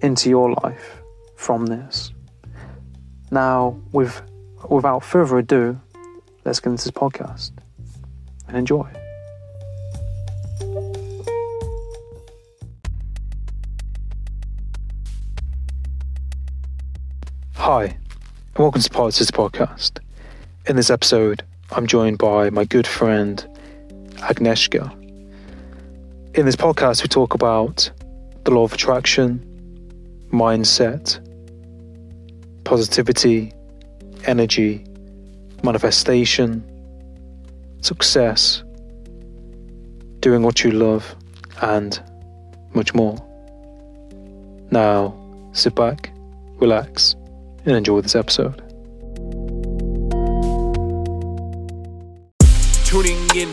into your life from this. Now, with, without further ado, let's get into this podcast and enjoy. Hi, and welcome to City Podcast. In this episode, I'm joined by my good friend Agnieszka. In this podcast, we talk about the law of attraction, mindset, positivity, energy, manifestation, success, doing what you love, and much more. Now, sit back, relax, and enjoy this episode. Tuning in,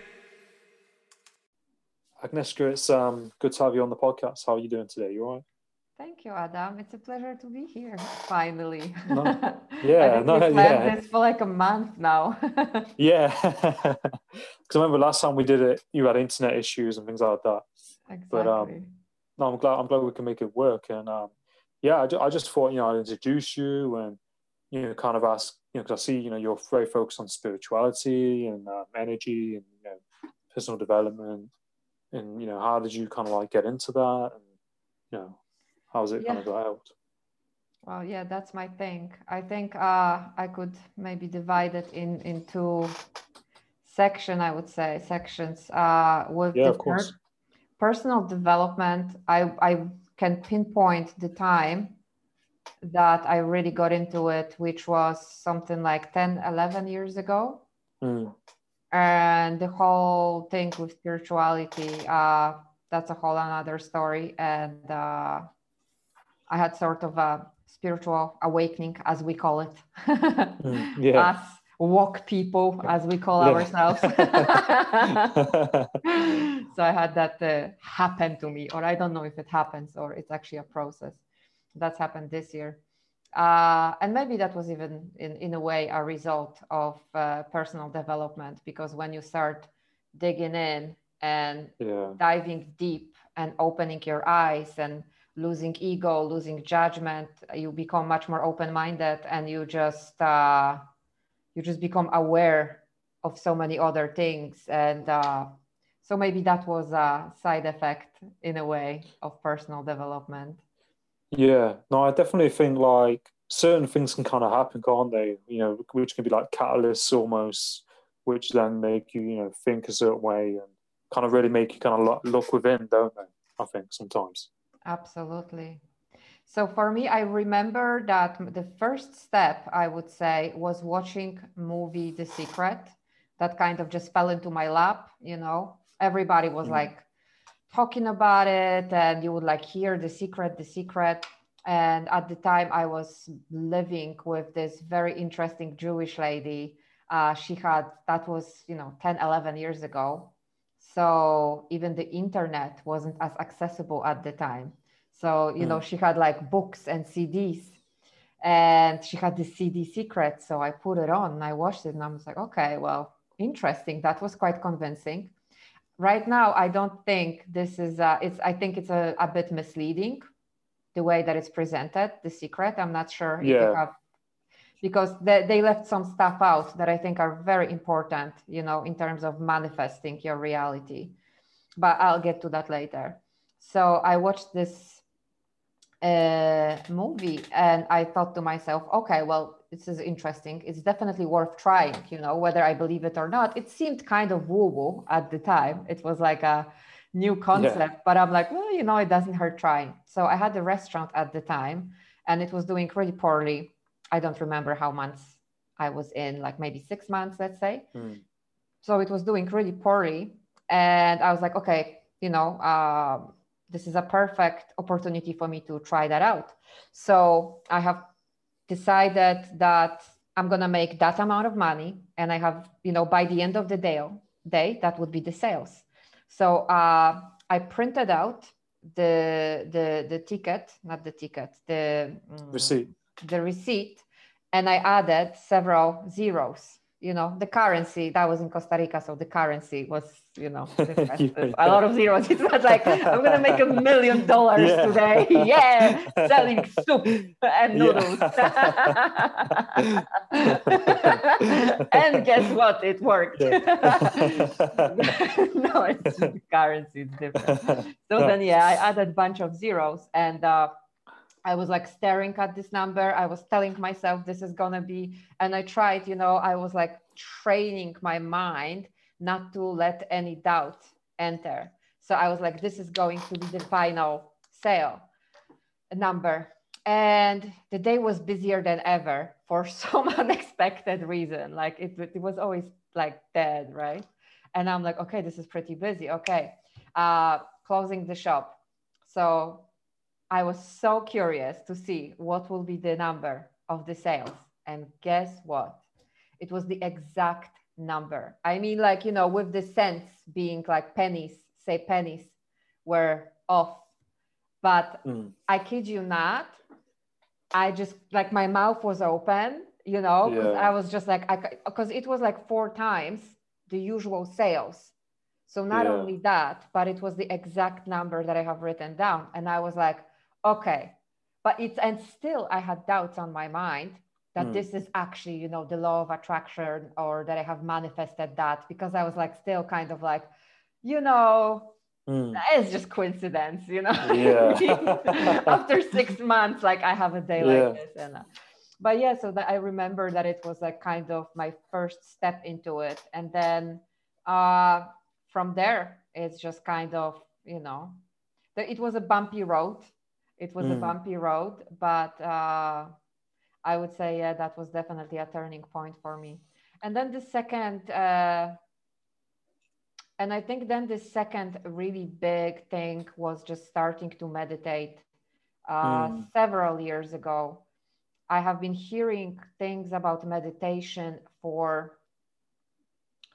Agnieszka, it's um, good to have you on the podcast. How are you doing today? You all right? Thank you, Adam. It's a pleasure to be here. Finally. No. Yeah, no, we yeah. this for like a month now. Yeah, because I remember last time we did it, you had internet issues and things like that. exactly. But, um, No, I'm glad. I'm glad we can make it work. And um, yeah, I, ju- I just thought you know I'd introduce you and you know kind of ask you know because I see you know you're very focused on spirituality and um, energy and you know personal development and you know how did you kind of like get into that and you know how's it kind of Yeah. got out? well, yeah, that's my thing. I think uh, I could maybe divide it in into section. I would say sections. Uh, with Yeah, the of course. personal development, I I can pinpoint the time that I really got into it, which was something like 10, 11 years ago. Mm, and the whole thing with spirituality uh that's a whole another story. And uh i had sort of a spiritual awakening as we call it. Mm, yeah. us walk people as we call Yeah. ourselves. So i had that uh, happen to me or i don't know if it happens or it's actually a process. That's happened this year uh, and maybe that was even in, in a way a result of uh, personal development because when you start digging in and yeah. diving deep and opening your eyes and losing ego losing judgment you become much more open-minded and you just uh, you just become aware of so many other things and uh, so maybe that was a side effect in a way of personal development Yeah, no, I definitely think like certain things can kind of happen, can't they? You know, which can be like catalysts almost, which then make you, you know, think a certain way and kind of really make you kind of look, within, don't they? I think sometimes. Absolutely. So for me, I remember that the first step I would say was watching movie The Secret. That kind of just fell into my lap, you know. Everybody was Mm. like talking about it, and you would like hear The Secret, The Secret. And at the time, I was living with this very interesting Jewish lady. Uh, she had, that was, you know, 10, 11 years ago. So even the internet wasn't as accessible at the time. So, you know, she had like books and CDs. and she had the CD secret. So I put it on and I watched it and I was like, okay, well, interesting. That was quite convincing. Right now, I don't think this is, uh, it's, I think it's a, a bit misleading the way that it's presented, the secret. I'm not sure yeah. if you have, because they, they left some stuff out that I think are very important, you know, in terms of manifesting your reality. But I'll get to that later. So I watched this uh, movie and i thought to myself okay well this is interesting it's definitely worth trying you know whether i believe it or not it seemed kind of woo woo at the time it was like a new concept yeah. but i'm like well you know it doesn't hurt trying so i had a restaurant at the time and it was doing pretty poorly i don't remember how months i was in like maybe six months let's say mm. so it was doing really poorly and i was like okay you know um, this is a perfect opportunity for me to try that out. So I have decided that I'm going to make that amount of money. And I have, you know, by the end of the day, day that would be the sales. So uh, I printed out the, the, the ticket, not the ticket, the mm, receipt, the receipt. And I added several zeros you know the currency that was in costa rica so the currency was you know a lot of zeros. It was like i'm gonna make a million dollars yeah. today. Yeah. Selling soup and noodles. Yeah. and guess what? It worked. No it's just currency it's different. So then yeah i added a bunch of zeros and uh, I was like staring at this number. I was telling myself this is gonna be, and I tried, you know, I was like training my mind not to let any doubt enter. So I was like, this is going to be the final sale number. And the day was busier than ever for some unexpected reason. Like it, it was always like dead, right? And I'm like, okay, this is pretty busy. Okay. Uh, closing the shop. So I was so curious to see what will be the number of the sales. And guess what? It was the exact number. I mean, like, you know, with the cents being like pennies, say pennies were off. But mm. I kid you not, I just like my mouth was open, you know, yeah. I was just like, because it was like four times the usual sales. So not yeah. only that, but it was the exact number that I have written down. And I was like, okay but it's and still i had doubts on my mind that mm. this is actually you know the law of attraction or that i have manifested that because i was like still kind of like you know mm. it's just coincidence you know yeah. after six months like i have a day yeah. like this and uh, but yeah so that i remember that it was like kind of my first step into it and then uh from there it's just kind of you know that it was a bumpy road it was mm. a bumpy road, but uh, I would say yeah, that was definitely a turning point for me. And then the second, uh, and I think then the second really big thing was just starting to meditate. Uh, mm. Several years ago, I have been hearing things about meditation for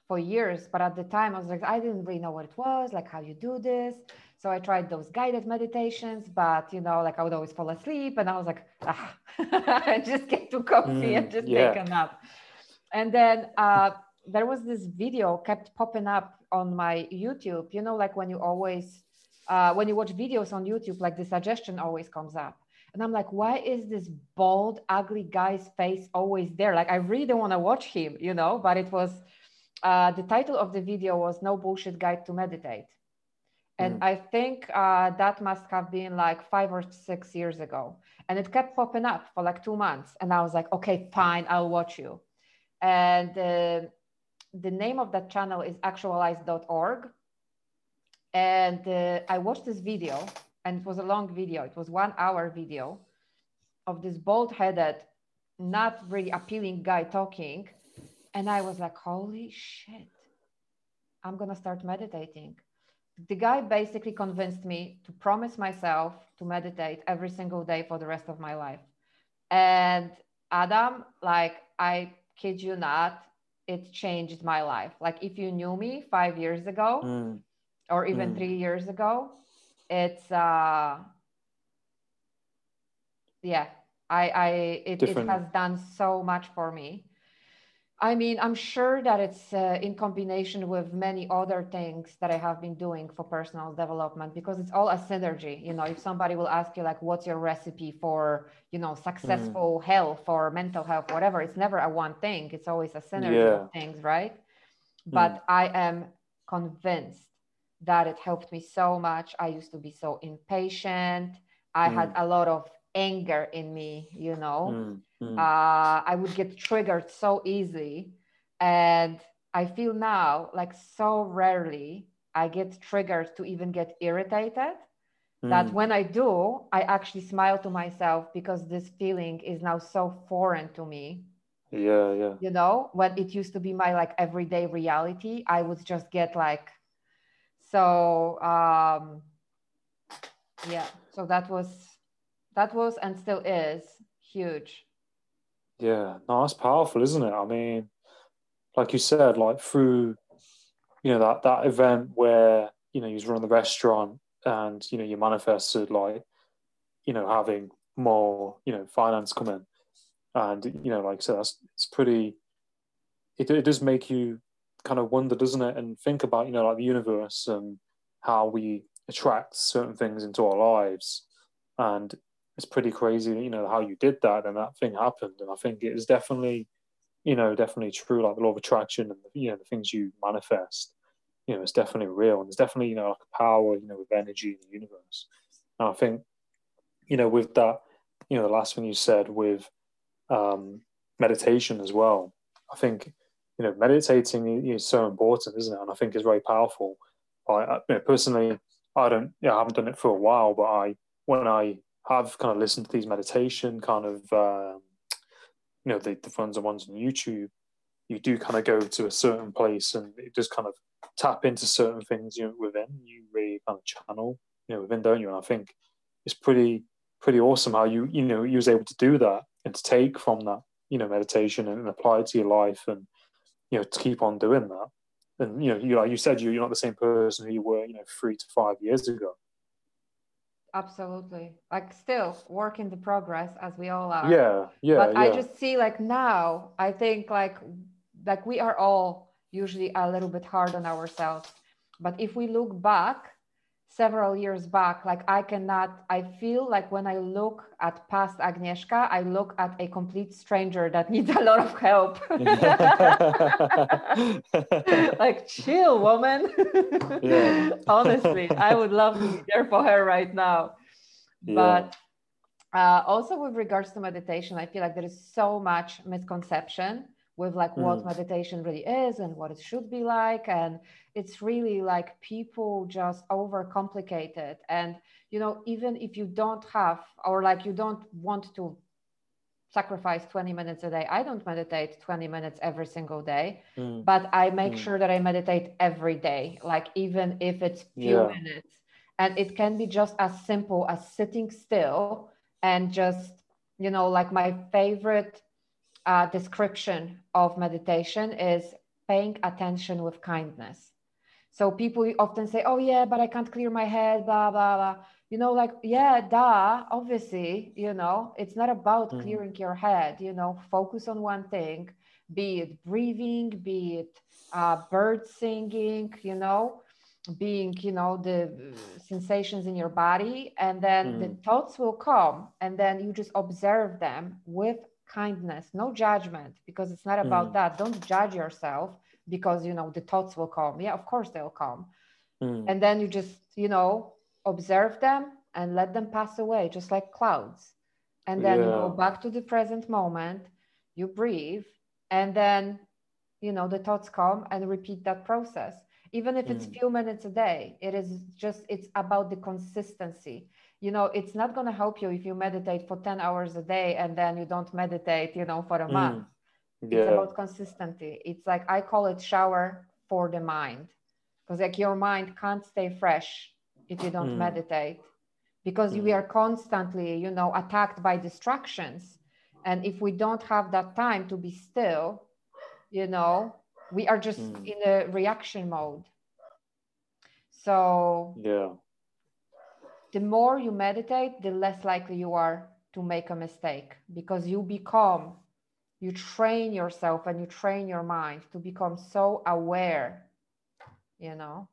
for years, but at the time I was like, I didn't really know what it was, like how you do this. So I tried those guided meditations, but you know, like I would always fall asleep, and I was like, ah, just get too coffee mm, and just yeah. take a nap. And then uh, there was this video kept popping up on my YouTube. You know, like when you always uh, when you watch videos on YouTube, like the suggestion always comes up. And I'm like, why is this bald, ugly guy's face always there? Like, I really don't want to watch him, you know. But it was uh, the title of the video was "No Bullshit Guide to Meditate." And mm. I think uh, that must have been like five or six years ago. And it kept popping up for like two months. And I was like, okay, fine, I'll watch you. And uh, the name of that channel is actualize.org. And uh, I watched this video, and it was a long video, it was one hour video of this bald headed, not really appealing guy talking. And I was like, holy shit, I'm going to start meditating the guy basically convinced me to promise myself to meditate every single day for the rest of my life. And Adam, like, I kid you not, it changed my life. Like, if you knew me five years ago mm. or even mm. three years ago, it's, uh, yeah, I, I it, it has done so much for me. I mean, I'm sure that it's uh, in combination with many other things that I have been doing for personal development because it's all a synergy. You know, if somebody will ask you, like, what's your recipe for, you know, successful mm. health or mental health, whatever, it's never a one thing, it's always a synergy yeah. of things, right? Mm. But I am convinced that it helped me so much. I used to be so impatient, I mm. had a lot of anger in me, you know. Mm. Uh, I would get triggered so easy. And I feel now like so rarely I get triggered to even get irritated. Mm. That when I do, I actually smile to myself because this feeling is now so foreign to me. Yeah, yeah. You know, when it used to be my like everyday reality, I would just get like, so um, yeah. So that was, that was and still is huge yeah, no, that's powerful, isn't it? I mean, like you said, like through, you know, that that event where you know you was running the restaurant and you know you manifested like, you know, having more you know finance come in, and you know, like said, that's it's pretty. It it does make you kind of wonder, doesn't it, and think about you know like the universe and how we attract certain things into our lives, and it's pretty crazy, you know, how you did that and that thing happened. And I think it is definitely, you know, definitely true. Like the law of attraction and you know the things you manifest, you know, it's definitely real. And there's definitely you know like power, you know, with energy in the universe. And I think, you know, with that, you know, the last thing you said with um, meditation as well. I think, you know, meditating is so important, isn't it? And I think it's very powerful. I, you know, personally, I don't, yeah, I haven't done it for a while, but I, when I have kind of listened to these meditation kind of um, you know the, the ones and ones on YouTube, you do kind of go to a certain place and it does kind of tap into certain things you know within you really kind of channel you know within don't you? And I think it's pretty pretty awesome how you you know you was able to do that and to take from that you know meditation and, and apply it to your life and you know to keep on doing that. And you know you like you said you you're not the same person who you were you know three to five years ago absolutely. Like still work in the progress as we all are. Yeah yeah but yeah. i just see like now i think like like we are all usually a little bit hard on ourselves. But if we look back several years back like i cannot i feel like when i look at past agnieszka i look at a complete stranger that needs a lot of help like chill woman yeah. honestly i would love to be there for her right now yeah. but uh, also with regards to meditation i feel like there is so much misconception with like mm. what meditation really is and what it should be like and it's really like people just overcomplicate it and you know even if you don't have or like you don't want to sacrifice 20 minutes a day i don't meditate 20 minutes every single day mm. but i make mm. sure that i meditate every day like even if it's few yeah. minutes and it can be just as simple as sitting still and just you know like my favorite uh, description of meditation is paying attention with kindness. So people often say, "Oh yeah, but I can't clear my head." Blah blah blah. You know, like yeah, duh. Obviously, you know, it's not about mm. clearing your head. You know, focus on one thing. Be it breathing, be it uh, bird singing. You know, being you know the sensations in your body, and then mm. the thoughts will come, and then you just observe them with kindness no judgment because it's not about mm. that don't judge yourself because you know the thoughts will come yeah of course they'll come mm. and then you just you know observe them and let them pass away just like clouds and then yeah. you go back to the present moment you breathe and then you know the thoughts come and repeat that process even if it's mm. few minutes a day it is just it's about the consistency you know it's not going to help you if you meditate for 10 hours a day and then you don't meditate you know for a mm. month yeah. it's about consistency it's like i call it shower for the mind because like your mind can't stay fresh if you don't mm. meditate because mm. we are constantly you know attacked by distractions and if we don't have that time to be still you know we are just mm. in a reaction mode so yeah the more you meditate, the less likely you are to make a mistake because you become you train yourself and you train your mind to become so aware you know?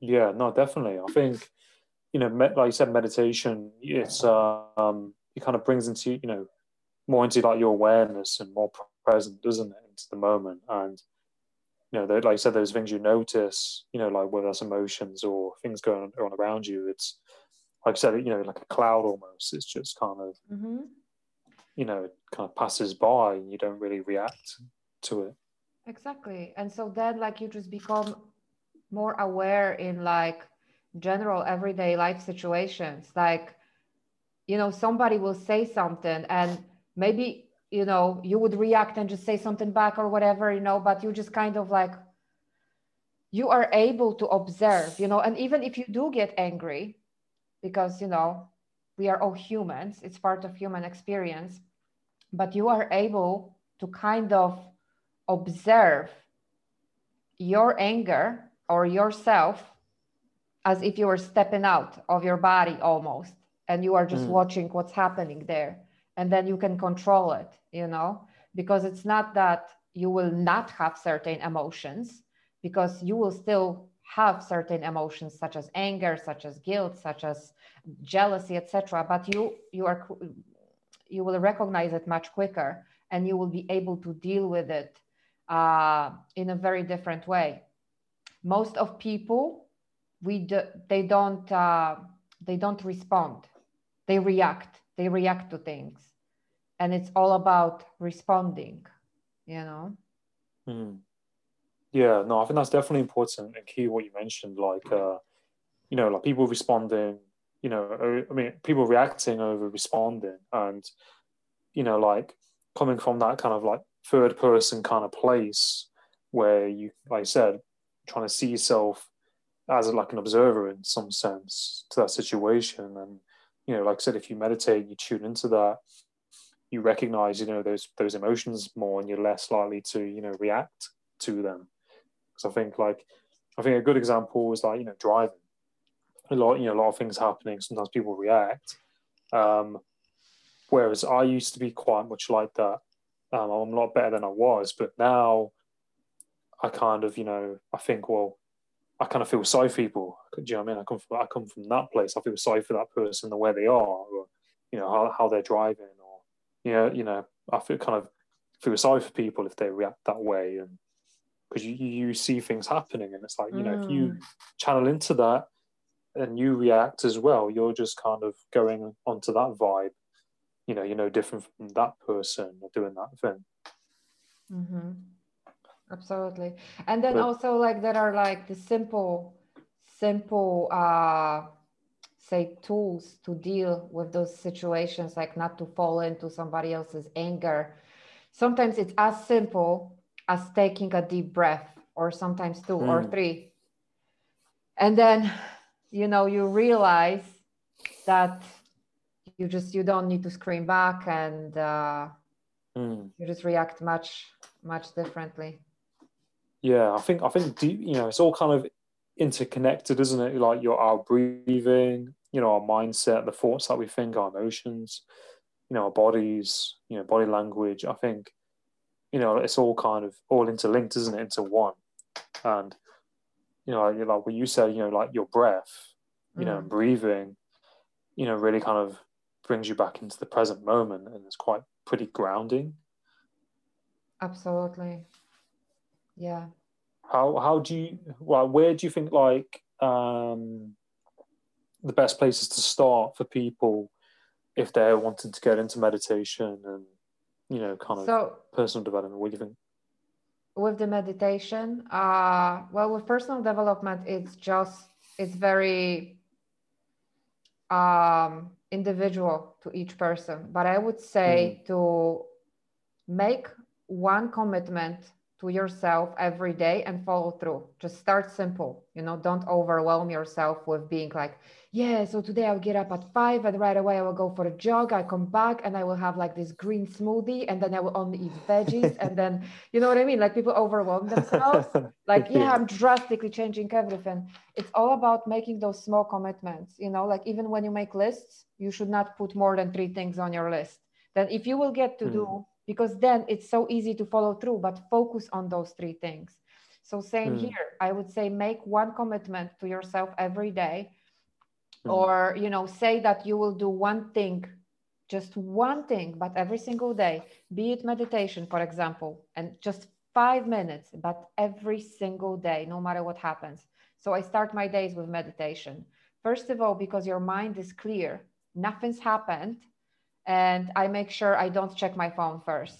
Yeah no definitely. I think you know like you said meditation it's um it kind of brings into you know more into like your awareness and more present doesn't it into the moment. And you know like I said those things you notice you know like whether that's emotions or things going on around you it's like I said you know like a cloud almost. It's just kind of mm-hmm. you know it kind of passes by and you don't really react to it. Exactly. And so then like you just become more aware in like general everyday life situations. Like you know somebody will say something and maybe you know you would react and just say something back or whatever you know but you just kind of like you are able to observe you know and even if you do get angry because you know we are all humans it's part of human experience but you are able to kind of observe your anger or yourself as if you were stepping out of your body almost and you are just mm. watching what's happening there and then you can control it you know? Because it's not that you will not have certain emotions because you will still have certain emotions such as anger such as guilt such as jealousy etc but you you are you will recognize it much quicker and you will be able to deal with it uh, in a very different way. Most of people we do, they don't uh, they don't respond. They react. They react to things and it's all about responding you know mm. yeah no i think that's definitely important and key what you mentioned like uh you know like people responding you know i mean people reacting over responding and you know like coming from that kind of like third person kind of place where you like i said trying to see yourself as like an observer in some sense to that situation and you know like i said if you meditate you tune into that you recognize you know those those emotions more and you're less likely to you know react to them because i think like i think a good example is like you know driving a lot you know a lot of things happening sometimes people react um whereas i used to be quite much like that um, i'm a lot better than i was but now i kind of you know i think well I kind of feel sorry for people. Do you know what I mean? I come from I come from that place. I feel sorry for that person, the way they are, or you know how, how they're driving, you know, you know, I feel kind of feel sorry for people if they react that way, and because you you see things happening, and it's like you know, if you mm. channel into that and you react as well, you're just kind of going onto that vibe. You know, you're no different from that person doing that thing. Mm-hmm. Absolutely, and then but, also like there are like the simple, simple. uh say tools to deal with those situations like not to fall into somebody else's anger sometimes it's as simple as taking a deep breath or sometimes two mm. or hmm. three and then you know you realize that you just you don't need to scream back and uh, mm. you just react much much differently yeah i think i think deep you know it's all kind of interconnected isn't it like your our breathing you know our mindset the thoughts that we think our emotions you know our bodies you know body language. I think you know it's all kind of all interlinked isn't it into one? And you know like, like what you said you know like your breath you mm. know breathing you know really kind of brings you back into the present moment and it's quite pretty grounding. Absolutely. Yeah. How how do you well where do you think like um the best places to start for people if they're wanting to get into meditation and you know kind of so, personal development. What do you think? With the meditation uh well with personal development it's just it's very um individual to each person. But i would say mm. to make one commitment to yourself every day and follow through. Just start simple. You know, don't overwhelm yourself with being like, yeah, so today I'll get up at five and right away I will go for a jog. I come back and I will have like this green smoothie and then I will only eat veggies. and then, you know what I mean? Like people overwhelm themselves. like, yeah, I'm drastically changing everything. It's all about making those small commitments. You know, like even when you make lists, you should not put more than three things on your list. Then if you will get to mm. do because then it's so easy to follow through but focus on those three things. So same mm. here. I would say make one commitment to yourself every day mm. or you know say that you will do one thing just one thing but every single day be it meditation for example and just 5 minutes but every single day no matter what happens. So i start my days with meditation. First of all because your mind is clear. Nothing's happened and I make sure I don't check my phone first.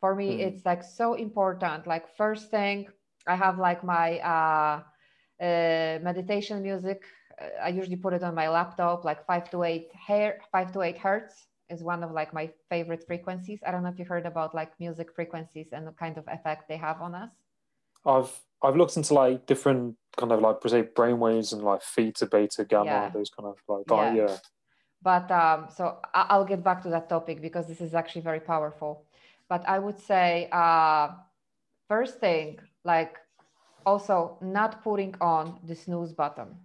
For me, mm. it's like so important. Like first thing, I have like my uh, uh, meditation music. I usually put it on my laptop, like five to eight hair, five to eight hertz is one of like my favorite frequencies. I don't know if you heard about like music frequencies and the kind of effect they have on us. I've I've looked into like different kind of like say brainwaves and like theta, beta, gamma, yeah. those kind of like yeah. yeah. But um, so I'll get back to that topic because this is actually very powerful. But I would say, uh, first thing, like also not putting on the snooze button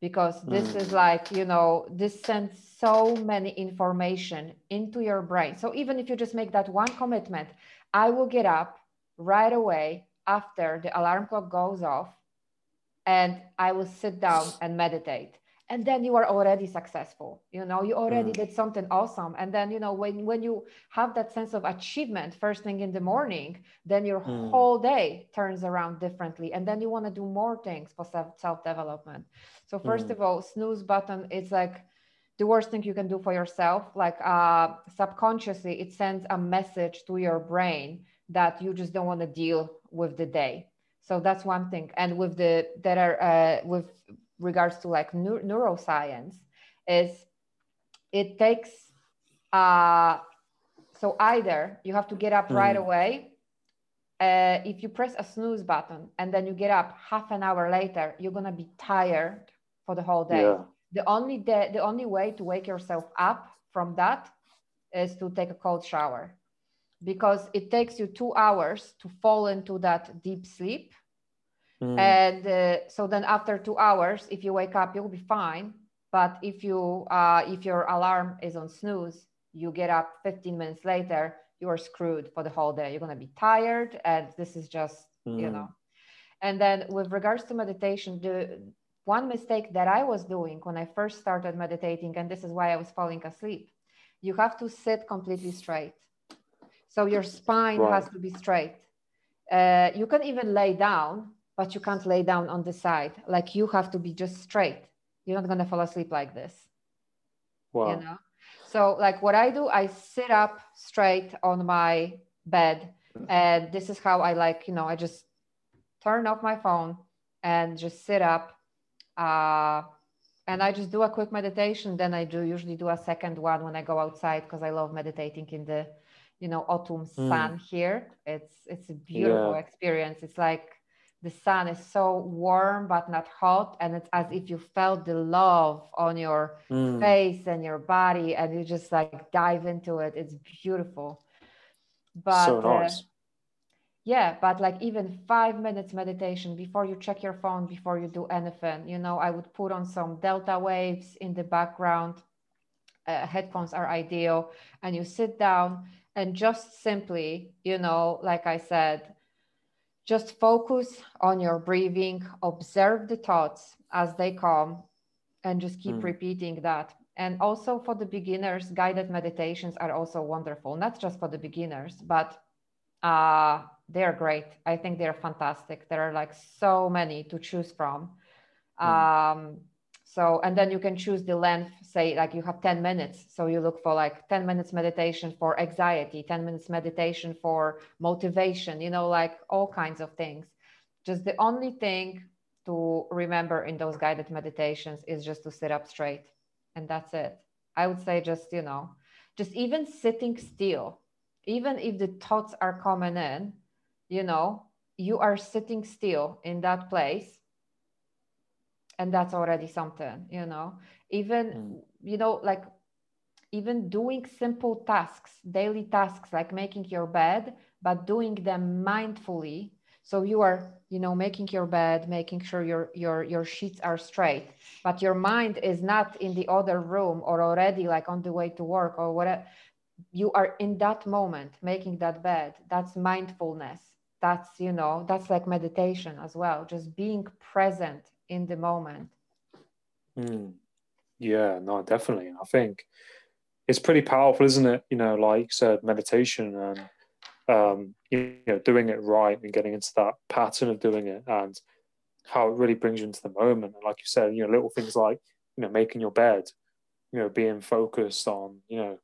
because this mm. is like, you know, this sends so many information into your brain. So even if you just make that one commitment, I will get up right away after the alarm clock goes off and I will sit down and meditate and then you are already successful. You know you already mm. did something awesome. And then you know when when you have that sense of achievement first thing in the morning then your mm. whole day turns around differently. And then you want to do more things for self development so first mm. of all snooze button is like the worst thing you can do for yourself. Like uh, subconsciously it sends a message to your brain that you just don't want to deal with the day. So that's one thing. And with the that are uh, with regards to like neuroscience is it takes uh, so either you have to get up mm. right away uh, if you press a snooze button and then you get up half an hour later you're going to be tired for the whole day yeah. the only day, the only way to wake yourself up from that is to take a cold shower because it takes you two hours to fall into that deep sleep Mm. And uh, so then after two hours, if you wake up, you'll be fine. But if you uh, if your alarm is on snooze, you get up 15 minutes later, you are screwed for the whole day. You're gonna be tired, and this is just mm. you know. And then with regards to meditation, the one mistake that I was doing when I first started meditating, and this is why I was falling asleep, you have to sit completely straight. So your spine right. has to be straight. Uh, you can even lay down, but you can't lay down on the side. Like you have to be just straight. You're not gonna fall asleep like this. Wow. You know? So like what I do, I sit up straight on my bed. And this is how I like, you know, I just turn off my phone and just sit up. Uh, and I just do a quick meditation. Then I do usually do a second one when I go outside because I love meditating in the, you know, autumn mm. sun mm. here. It's it's a beautiful yeah. experience. It's like the sun is so warm but not hot and it's as if you felt the love on your mm. face and your body and you just like dive into it it's beautiful but so uh, nice. uh, yeah but like even five minutes meditation before you check your phone before you do anything you know i would put on some delta waves in the background uh, headphones are ideal and you sit down and just simply you know like i said just focus on your breathing, observe the thoughts as they come, and just keep mm. repeating that. And also for the beginners, guided meditations are also wonderful, not just for the beginners, but uh, they're great. I think they're fantastic. There are like so many to choose from. Mm. Um, so, and then you can choose the length, say like you have 10 minutes. So you look for like 10 minutes meditation for anxiety, 10 minutes meditation for motivation, you know, like all kinds of things. Just the only thing to remember in those guided meditations is just to sit up straight. And that's it. I would say just, you know, just even sitting still, even if the thoughts are coming in, you know, you are sitting still in that place and that's already something you know? Even mm. you know like even doing simple tasks daily tasks like making your bed but doing them mindfully. So you are you know making your bed making sure your your your sheets are straight but your mind is not in the other room or already like on the way to work or whatever you are in that moment making that bed. That's mindfulness. That's you know that's like meditation as well just being present in the moment mm. yeah no definitely i think it's pretty powerful isn't it you know like you said meditation and um, you know, doing it right and getting into that pattern of doing it and how it really brings you into the moment. And like you said, you know, little things like, you know, making your bed, you know, being focused on, you know,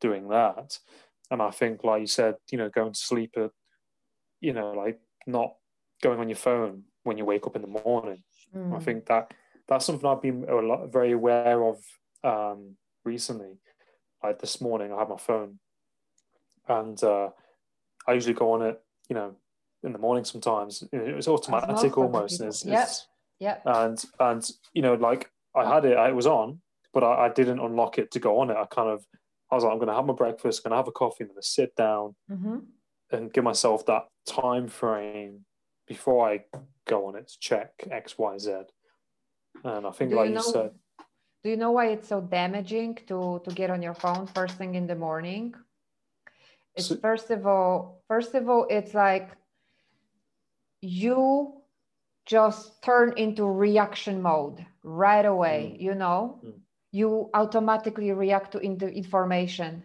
doing that. And I think, like you said, you know, going to sleep at, you know, like not going on your phone when you wake up in the morning. Mm. I think that that's something I've been a lot, very aware of um, recently. Like this morning, I had my phone and uh, I usually go on it, you know, in the morning sometimes. It's automatic almost. It's, yeah. yeah. And and you know, like I had it, it was on, but I, I, didn't unlock it to go on it. I kind of I was like, I'm gonna have my breakfast, I'm gonna have a coffee, I'm gonna sit down mm-hmm. and give myself that time frame before I go on it to check X, Y, Z. And I think, do like you, know, you said, do you know why it's so damaging to to get on your phone first thing in the morning? It's so, first of all, first of all, it's like you just turn into reaction mode right away. Mm. You know, mm. you automatically react to the information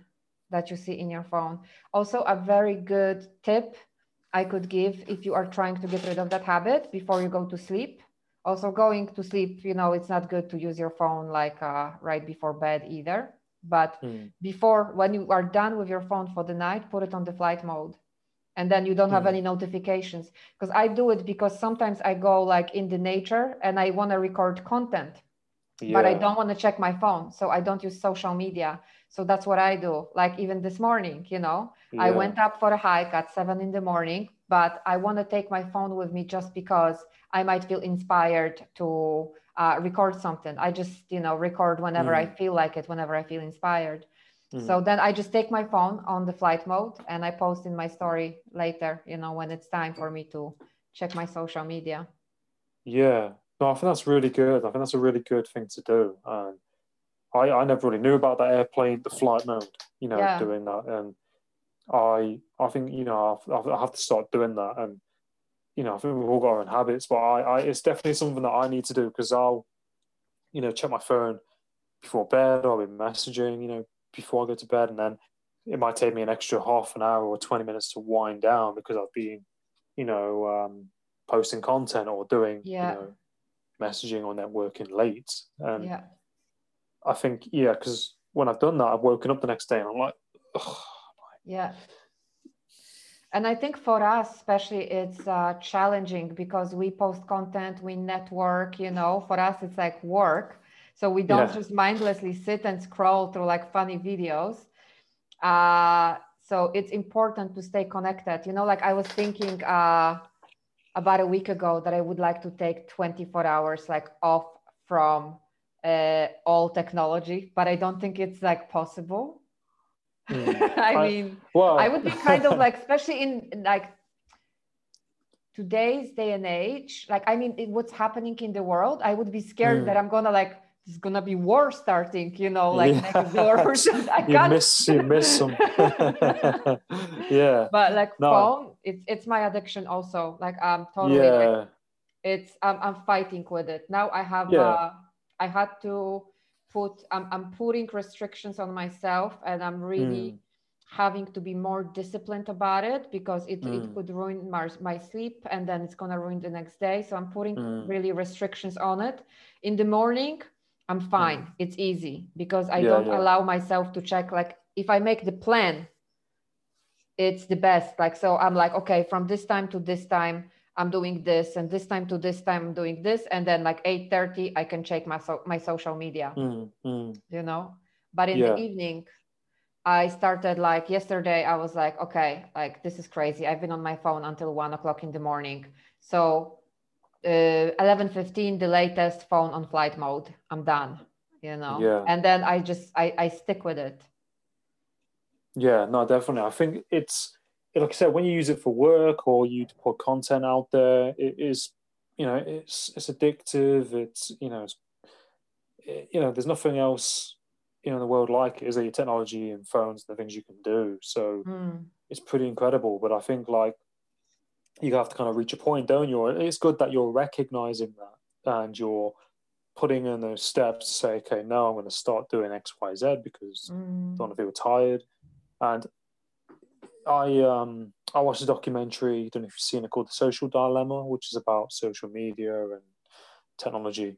that you see in your phone. Also, a very good tip I could give if you are trying to get rid of that habit before you go to sleep. Also, going to sleep, you know, it's not good to use your phone like uh, right before bed either. But mm. before, when you are done with your phone for the night, put it on the flight mode. And then you don't have mm. any notifications. Because I do it because sometimes I go like in the nature and I want to record content, yeah. but I don't want to check my phone. So I don't use social media. So that's what I do. Like even this morning, you know, yeah. I went up for a hike at seven in the morning, but I want to take my phone with me just because I might feel inspired to uh, record something. I just, you know, record whenever mm. I feel like it, whenever I feel inspired. Mm. So then I just take my phone on the flight mode and I post in my story later, you know, when it's time for me to check my social media. Yeah, no, I think that's really good. I think that's a really good thing to do. And I, I never really knew about that airplane, the flight mode, you know, yeah. doing that. And I, I think, you know, I, I have to start doing that. And you know, I think we've all got our own habits, but I, I it's definitely something that I need to do because I'll, you know, check my phone before bed. or I'll be messaging, you know, before I go to bed, and then it might take me an extra half an hour or twenty minutes to wind down because I've been, you know, um, posting content or doing, yeah. you know, messaging or networking late. And yeah. I think, yeah, because when I've done that, I've woken up the next day and I'm like, yeah. And i think for us especially it's uh, challenging because we post content we network you know for us it's like work. So we don't yeah. just mindlessly sit and scroll through like funny videos. Uh, so it's important to stay connected. You know like i was thinking uh, about a week ago that i would like to take 24 hours like off from uh, all technology but i don't think it's like possible Mm. I mean, well, I would be kind of like, especially in like today's day and age, like, I mean, what's happening in the world, I would be scared mm. that I'm gonna like, it's gonna be war starting, you know, like yeah. next door or something. I you can't. miss, you miss some. yeah. But like no. phone, it's it's my addiction also. Like I'm totally. Yeah. Like, it's I'm I'm fighting with it now. I have. Yeah. Uh, I had to put I'm, I'm putting restrictions on myself and i'm really mm. having to be more disciplined about it because it, mm. it could ruin my, my sleep and then it's going to ruin the next day so i'm putting mm. really restrictions on it in the morning i'm fine mm. it's easy because i yeah, don't yeah. allow myself to check like if i make the plan it's the best like so i'm like okay from this time to this time I'm doing this, and this time to this time I'm doing this, and then like 8:30 I can check my so- my social media. Mm, mm. You know, but in yeah. the evening, I started like yesterday. I was like, okay, like this is crazy. I've been on my phone until one o'clock in the morning. So, uh, eleven fifteen, the latest phone on flight mode. I'm done. You know. Yeah. And then I just I I stick with it. Yeah, no, definitely. I think it's like I said, when you use it for work or you put content out there, it is, you know, it's it's addictive. It's you know, it's, it, you know, there's nothing else you know in the world like it. Is there technology and phones, the things you can do. So Mm. it's pretty incredible. But I think like you have to kind of reach a point, don't you? It's good that you're recognizing that and you're putting in those steps to say, okay, now I'm going to start doing X, Y, Z because Mm. don't want to feel tired. And I um I watched a documentary, I don't know if you've seen it called The Social Dilemma, which is about social media and technology.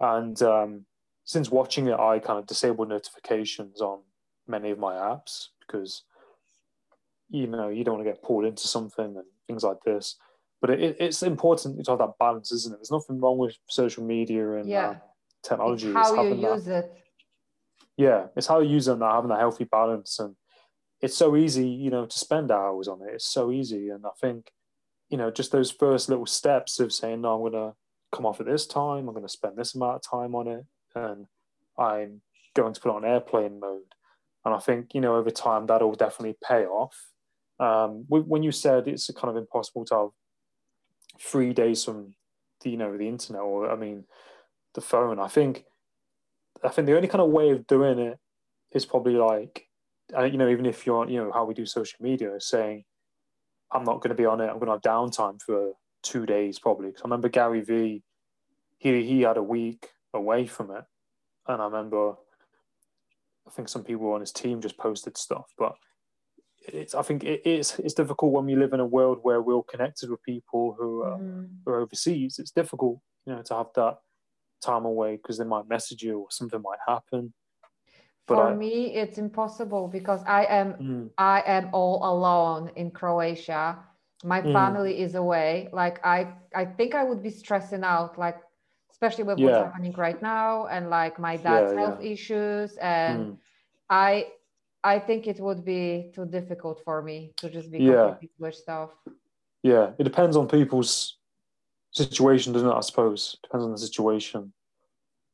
And um, since watching it, I kind of disabled notifications on many of my apps because you know you don't want to get pulled into something and things like this. But it, it's important to have that balance, isn't it? There's nothing wrong with social media and Yeah. uh, technology. It's how you having that- use it. yeah, it's how you use them that having a healthy balance, and it's so easy, you know, to spend hours on it. It's so easy, and I think, you know, just those first little steps of saying, no, I'm gonna come off at this time. I'm gonna spend this amount of time on it, and I'm going to put on airplane mode. And I think, you know, over time that'll definitely pay off. Um, when you said it's kind of impossible to have three days from the, you know, the internet or I mean, the phone. I think I think the only kind of way of doing it is probably like, uh, you know, even if you're on, you know, how we do social media, saying, I'm not going to be on it. I'm going to have downtime for two days probably. Because I remember Gary Vee, he he had a week away from it, and I remember, I think some people on his team just posted stuff, but it's I think it is it's difficult when we live in a world where we're connected with people who are, who are overseas. It's difficult, you know, to have that time away because they might message you or something might happen. But For I- me, it's impossible because I am Mm, I am all alone in Croatia. My Mm. family is away. Like I, I think I would be stressing out, like especially with what's happening right now, and like my dad's Yeah, health issues, and mm. I, I think it would be too difficult for me to just be Yeah. switched off. yeah, it depends on people's situation, doesn't it? I suppose depends on the situation,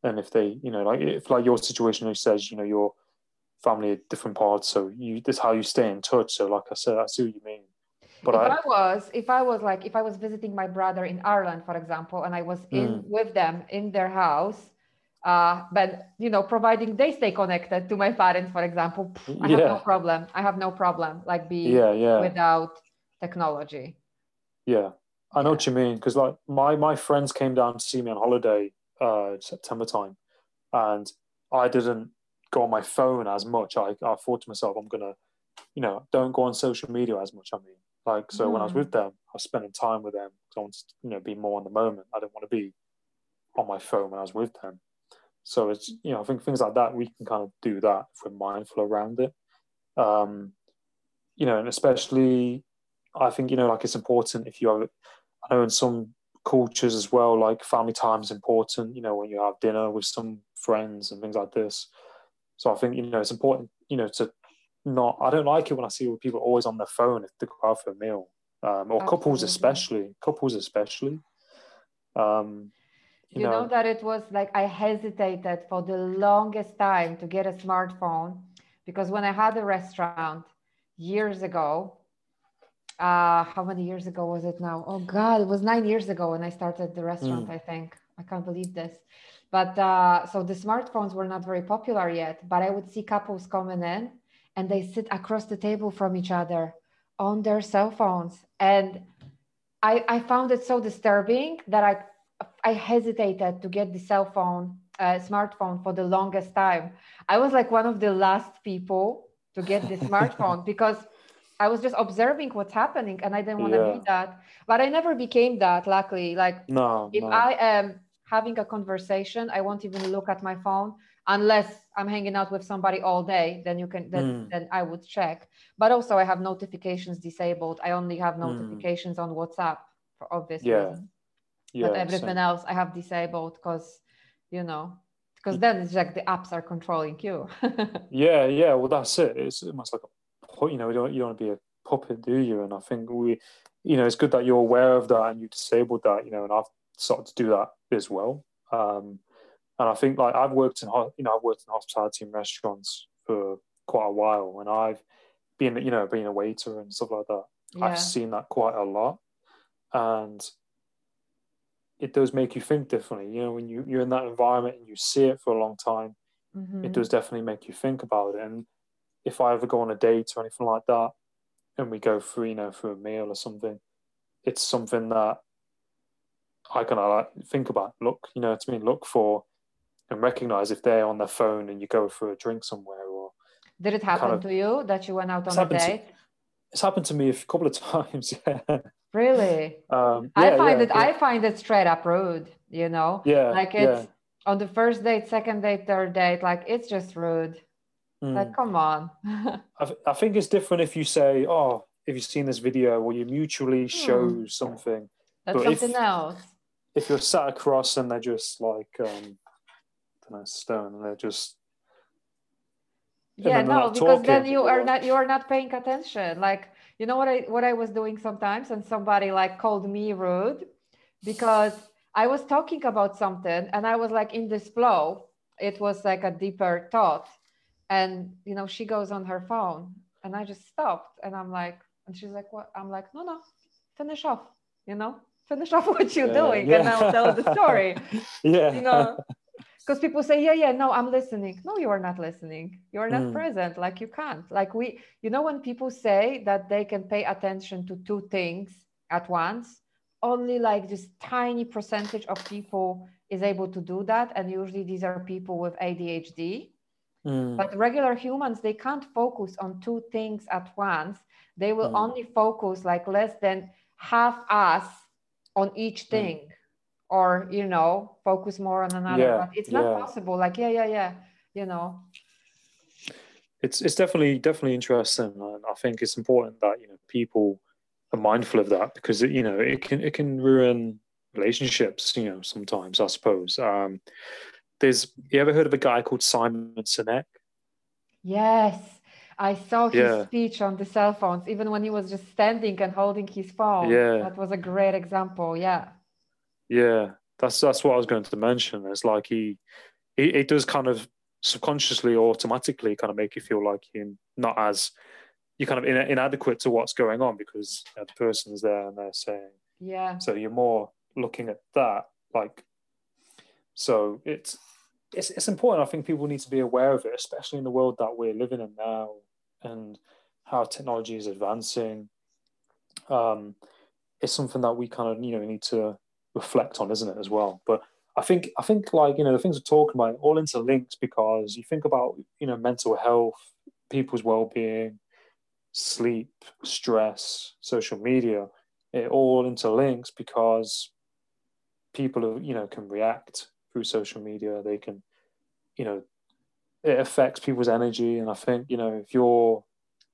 and if they, you know, like if like your situation, who says, you know, your family are different parts, so you that's how you stay in touch. So, like I said, I see what you mean. But if I, I, was, if I was like, if I was visiting my brother in Ireland, for example, and I was in Mm. with them in their house, uh, but you know, providing they stay connected to my parents, for example, I have no problem. I have no problem, like being yeah, yeah, without technology. yeah. I know Yeah. what you mean because like my my friends came down to see me on holiday uh September time, and I didn't go on my phone as much. I I thought to myself, I'm gonna, you know, don't go on social media as much. I mean, like so when I was Mm. with them, I was spending time with them because I wanted to, you know, be more in the moment. I didn't want to be on my phone when I was with them. So it's you know, I think things like that we can kind of do that if we're mindful around it. Um, you know, and especially I think you know, like it's important if you have. I know in some cultures as well, like family time is important. You know, when you have dinner with some friends and things like this. So I think you know it's important. You know, to not. I don't like it when I see people always on their phone if they go out for a meal, um, or couples especially. Couples especially. Um, you, You know, that it was like I hesitated for the longest time to get a smartphone because when I had a restaurant years ago, uh, how many years ago was it now? Oh God, it was nine years ago when I started the restaurant. I think I can't believe this. But uh, so the smartphones were not very popular yet. But I would see couples coming in, and they sit across the table from each other on their cell phones, and I, I found it so disturbing that I I hesitated to get the cell phone, uh, smartphone for the longest time. I was like one of the last people to get the smartphone because I was just observing what's happening and I didn't want to Yeah. be that. But I never became that, luckily. Like no, if no. I am having a conversation, I won't even look at my phone unless I'm hanging out with somebody all day. Then you can then, Mm. then I would check. But also I have notifications disabled. I only have Mm. notifications on WhatsApp for obvious Yeah. reasons yeah, but everything same. else I have disabled because, you know, because then it's like the apps are controlling you. yeah, yeah. Well, that's it. It's almost like a, you know, you don't, you don't want to be a puppet, do you? And I think we, you know, it's good that you're aware of that and you disabled that, you know, and I've started to do that as well. Um, and I think like I've worked in, you know, I've worked in hospitality and restaurants for quite a while, and I've been, you know, being a waiter and stuff like that. Yeah. I've seen that quite a lot, and it does make you think differently. You know, when you you're in that environment and you see it for a long time, mm-hmm. it does definitely make you think about it. And if I ever go on a date or anything like that, and we go for you know for a meal or something, it's something that I kind of like think about. Look, you know, to mean. look for and recognize if they're on their phone and you go for a drink somewhere or. Did it happen kind of, to you that you went out on a date? To, it's happened to me a couple of times. Yeah. Really? Um, yeah, I find yeah, it. Yeah. I find it straight up rude. You know. Yeah. Like it's on the first date, second date, third date. Like it's just rude. Mm. Like come on. I, I think it's different if you say, "Oh, if you've seen this video," or you mutually show hmm. something. That's but something if, else. If you're sat across and they're just like, um, I know, stone, and they're just yeah no because talking. then you are not you are not paying attention like you know what i what i was doing sometimes and somebody like called me rude because i was talking about something and i was like in this flow it was like a deeper thought and you know she goes on her phone and i just stopped and i'm like and she's like what? I'm like no no finish off you know finish off what you're yeah, doing yeah. and i'll tell the story. Yeah. You know? Because people say yeah yeah no i'm listening. No you are not listening. You are not mm. present. Like you can't. Like we you know when people say that they can pay attention to two things at once only like this tiny percentage of people is able to do that and usually these are people with adhd mm. but regular humans they can't focus on two things at once they will mm. only focus like less than half us on each mm. thing or you know focus more on another yeah, but it's not yeah. possible like yeah yeah yeah you know it's it's definitely definitely interesting and i think it's important that you know people are mindful of that because it, you know it can it can ruin relationships you know sometimes i suppose um there's you ever heard of a guy called simon sinek yes I saw his yeah. speech on the cell phones, even when he was just standing and holding his phone. Yeah. That was a great example. Yeah. Yeah, that's that's what I was going to mention. It's like he, he it does kind of subconsciously or automatically kind of make you feel like you're not as you're kind of in, inadequate to what's going on because you know, the person's there and they're saying yeah. So you're more looking at that like. So it's it's it's important. I think people need to be aware of it, especially in the world that we're living in now and how technology is advancing. Um, it's something that we kind of you know need to reflect on, isn't it, as well? But I think I think like you know the things we're talking about all interlinked because you think about you know mental health, people's well-being, sleep, stress, social media. It all interlinks because people you know can react through social media. They can you know it affects people's energy, and I think you know if you're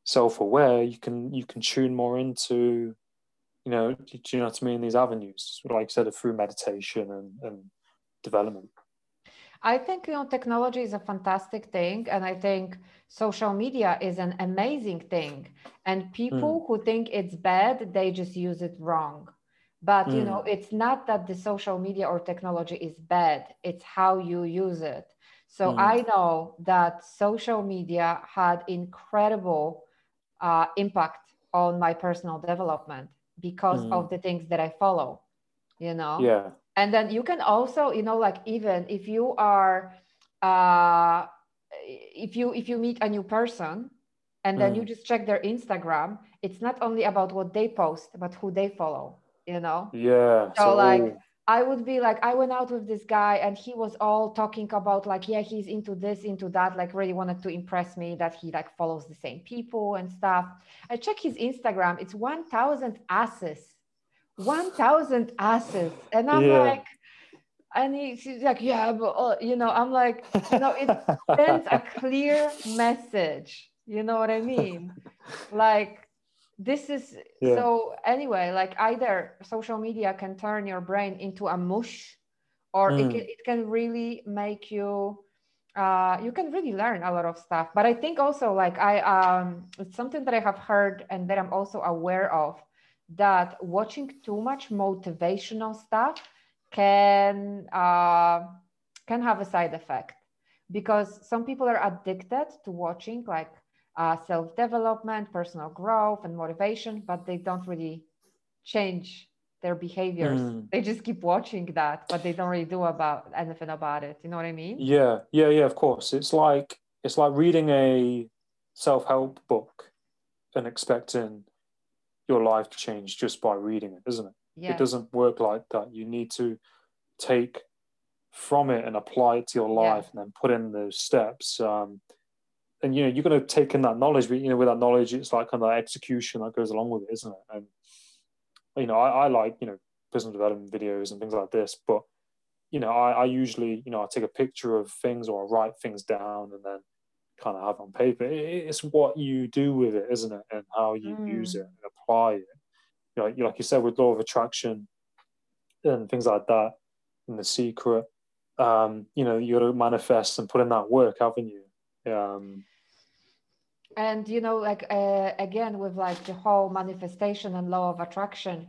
self-aware, you can you can tune more into you know, do you know what I mean? These avenues, like I said, through meditation and, and development. I think you know technology is a fantastic thing, and I think social media is an amazing thing. And people mm. who think it's bad, they just use it wrong. But mm. you know, it's not that the social media or technology is bad; it's how you use it. So mm. I know that social media had incredible uh, impact on my personal development because mm. of the things that I follow, you know? Yeah. And then you can also, you know, like even if you are, uh, if you if you meet a new person and then mm. you just check their Instagram, it's not only about what they post, but who they follow, you know? Yeah. So, so like I would be like, I went out with this guy and he was all talking about like, yeah, he's into this, into that, like really wanted to impress me that he like follows the same people and stuff. I check his Instagram, it's 1,000 asses, 1,000 asses. And I'm yeah. like, and he's like, yeah, but uh, you know, I'm like, you know, it sends a clear message. You know what I mean? Like, this is yeah. so anyway like either social media can turn your brain into a mush or it, Mm. can, it can really make you uh, you can really learn a lot of stuff but i think also like i um, it's something that i have heard and that i'm also aware of that watching too much motivational stuff can uh, can have a side effect because some people are addicted to watching like uh, self development, personal growth, and motivation, but they don't really change their behaviors. Mm. They just keep watching that, but they don't really do about anything about it. You know what I mean? Yeah, yeah, yeah. Of course, it's like it's like reading a self-help book and expecting your life to change just by reading it, isn't it? Yeah. It doesn't work like that. You need to take from it and apply it to your Yeah. life, and then put in those steps. Um, and you know, you're going to take in that knowledge, but you know, with that knowledge, it's like kind of execution that goes along with it, isn't it? And you know, I, I like you know personal development videos and things like this, but you know, I, I usually, you know, I take a picture of things or I write things down and then kind of have on paper. It- It's what you do with it, isn't it? And how you use it and apply it. You know, like you said, with law of attraction and things like that, and the secret, um, you know, you got to manifest and put in that work, haven't you? Um, and you know like uh, again with like the whole manifestation and law of attraction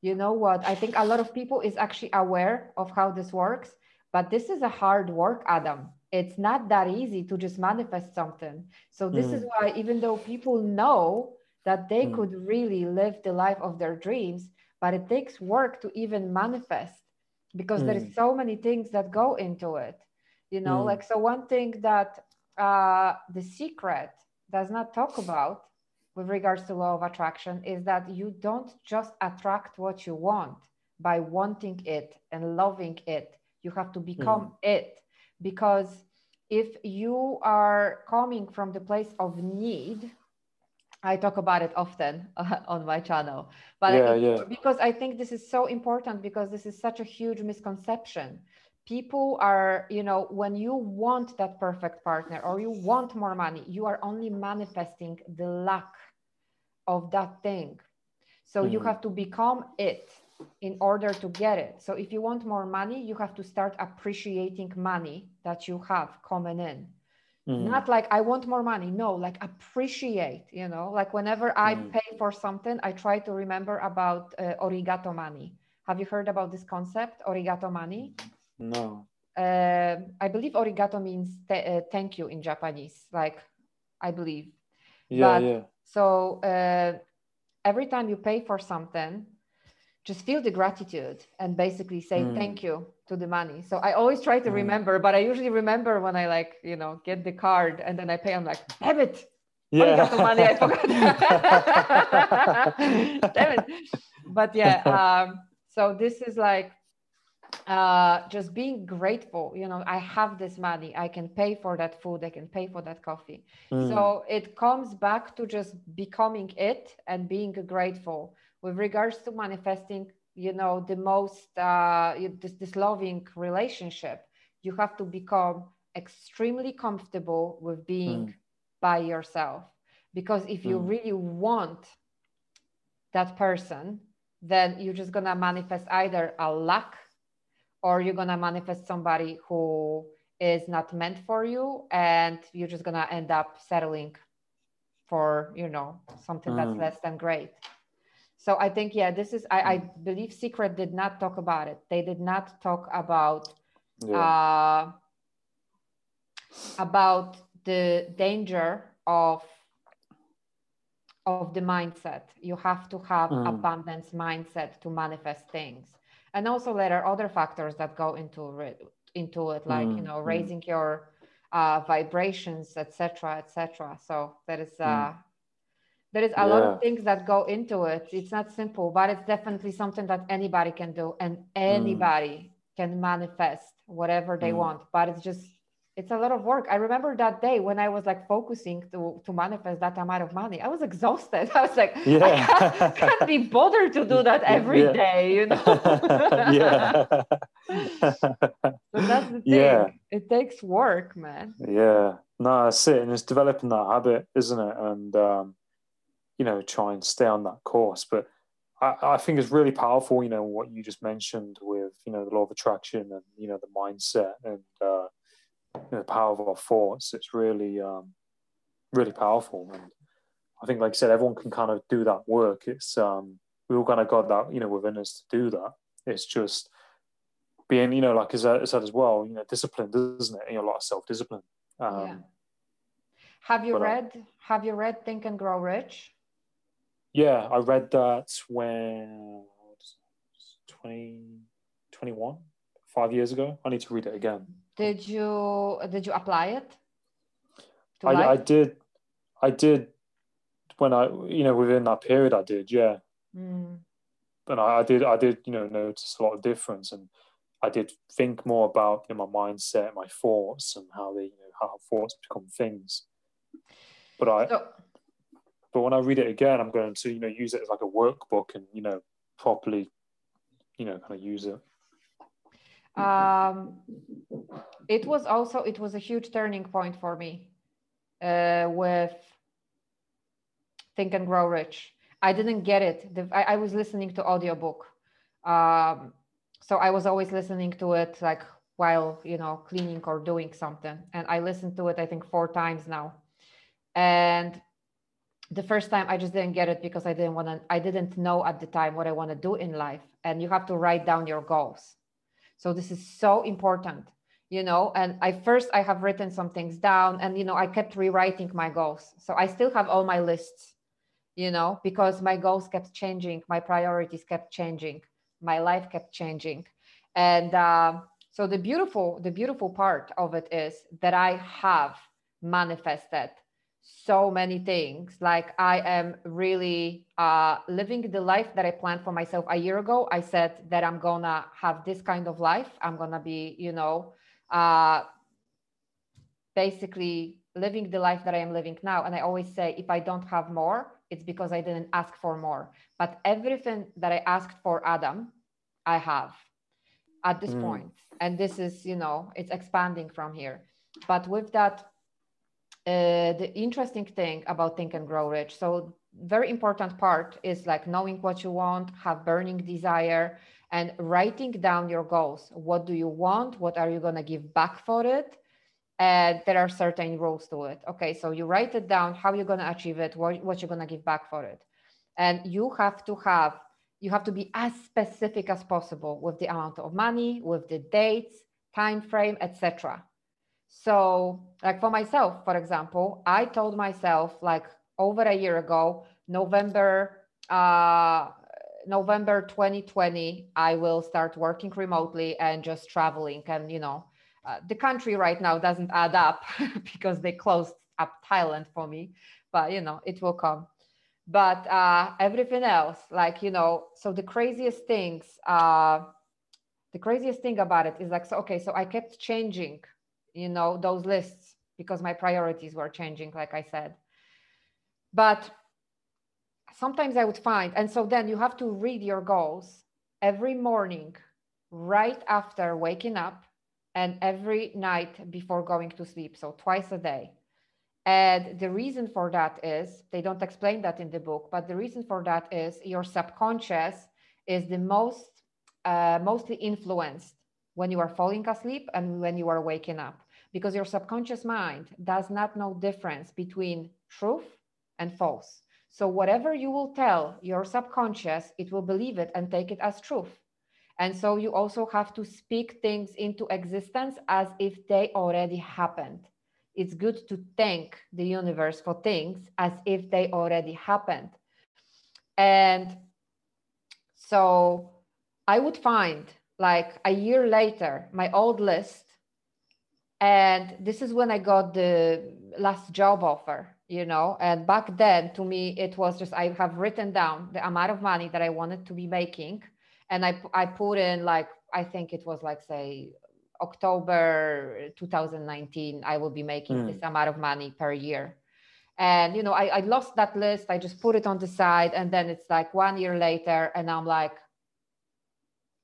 you know what i think a lot of people is actually aware of how this works but this is a hard work adam it's not that easy to just manifest something so this is Mm. why even though people know that they Mm. could really live the life of their dreams but it takes work to even manifest because there is Mm. so many things that go into it you know Mm. like so one thing that uh, the secret does not talk about with regards to law of attraction is that you don't just attract what you want by wanting it and loving it. You have to become mm. it. Because if you are coming from the place of need i talk about it often on my channel but Yeah, it- yeah. because i think this is so important because this is such a huge misconception people are you know when you want that perfect partner or you want more money you are only manifesting the lack of that thing. So you Mhm. have to become it in order to get it. So if you want more money you have to start appreciating money that you have coming in. Mm, not like i want more money. No like appreciate you know? Like whenever i Mm. pay for something i try to remember about uh, origato money. Have you heard about this concept origato money no. uh, I believe origato means uh, thank you in Japanese. Like, I believe. Yeah, But- yeah. So uh, every time you pay for something, just feel the gratitude and basically say Mm. thank you to the money. So I always try to Mm. remember, but I usually remember when I like, you know, get the card and then I pay. I'm like, damn it, Yeah. money. I forgot. damn it. But yeah, um, so this is like uh just being grateful you know i have this money i can pay for that food i can pay for that coffee Mm, so it comes back to just becoming it and being grateful with regards to manifesting you know the most uh this, this loving relationship you have to become extremely comfortable with being Mm. by yourself because if you Mm. really want that person then you're just gonna manifest either a lack or you're gonna manifest somebody who is not meant for you and you're just gonna end up settling for you know something that's Mm. less than great so i think yeah this is I, I believe secret did not talk about it they did not talk about yeah. uh, about the danger of of the mindset you have to have Mm. abundance mindset to manifest things and also there are other factors that go into it into it like you Mm, know mm. raising your uh, vibrations etc etc so there is uh there is a lot Mm. Of things that go into it it's not simple but it's definitely something that anybody can do and anybody can manifest whatever they Mm. want but it's just it's a lot of work i remember that day when i was like focusing to to manifest that amount of money i was exhausted i was like I Yeah. can't, can't be bothered to do that every Yeah. day, you know yeah. so that's the thing Yeah. it takes work man Yeah, no, that's it, and it's developing that habit, isn't it? And um, you know, try and stay on that course. But I, I think it's really powerful. You know what you just mentioned with you know the law of attraction and you know the mindset and uh, know, the power of our thoughts. It's really um, really powerful, and I think, like I said, everyone can kind of do that work. It's um, we all kind of got that you know within us to do that. It's just being you know like as I said as well, you know, discipline, doesn't it? You know, a lot of self discipline. Um, yeah. Have you but, uh, read Have you read Think and Grow Rich? Yeah, I read that when 20, 21, five years ago. I need to read it again. Did you Did you apply it? I, I did, I did when I, you know, within that period, I did, yeah. Mm. And I, I did, I did, you know, notice a lot of difference, and I did think more about you know, my mindset, my thoughts, and how they, you know, how thoughts become things. But I, So, but when I read it again, I'm going to, you know, use it as like a workbook and you know, properly, you know, kind of use it. Um, it was also it was a huge turning point for me uh, with think and grow rich. I didn't get it. The, I, I was listening to audiobook. Um, so i was always listening to it like while you know cleaning or doing something. And i listened to it i think four times now. And the first time i just didn't get it because i didn't want to i didn't know at the time what i want to do in life. And you have to write down your goals so this is so important you know? And i first i have written some things down and you know i kept rewriting my goals. So i still have all my lists you know because my goals kept changing my priorities kept changing my life kept changing. And uh, so the beautiful the beautiful part of it is that i have manifested so many things like i am really uh, living the life that i planned for myself a year ago i said that i'm gonna have this kind of life i'm gonna be you know uh, basically living the life that I am living now. And I always say, if I don't have more, it's because I didn't ask for more. But everything that I asked for Adam, I have at this Mm. point. And this is, you know, it's expanding from here. But with that, uh, the interesting thing about Think and Grow Rich. So, very important part is like knowing what you want, have burning desire, and writing down your goals. What do you want? What are you going to give back for it? And there are certain rules to it. Okay, so you write it down, how you're going to achieve it, what, what you're going to give back for it. And you have to have, you have to be as specific as possible with the amount of money, with the dates, time frame, etc. So, like for myself, for example, I told myself like over a year ago, November, uh, November 2020, I will start working remotely and just traveling. And you know, uh, the country right now doesn't add up because they closed up Thailand for me, but you know, it will come. But uh, everything else, like you know, so the craziest things, uh, the craziest thing about it is like, so okay, so I kept changing you know those lists because my priorities were changing like i said. But sometimes i would find and so then you have to read your goals every morning right after waking up and every night before going to sleep so twice a day. And the reason for that is they don't explain that in the book but the reason for that is your subconscious is the most uh, mostly influenced when you are falling asleep and when you are waking up because your subconscious mind does not know difference between truth and false. So whatever you will tell your subconscious it will believe it and take it as truth. And so you also have to speak things into existence as if they already happened. It's good to thank the universe for things as if they already happened. And so i would find like a year later my old list and this is when i got the last job offer you know and back then to me it was just i have written down the amount of money that i wanted to be making and i i put in like i think it was like say october 2019 i will be making Mm. this amount of money per year and you know I, I lost that list i just put it on the side and then it's like one year later and i'm like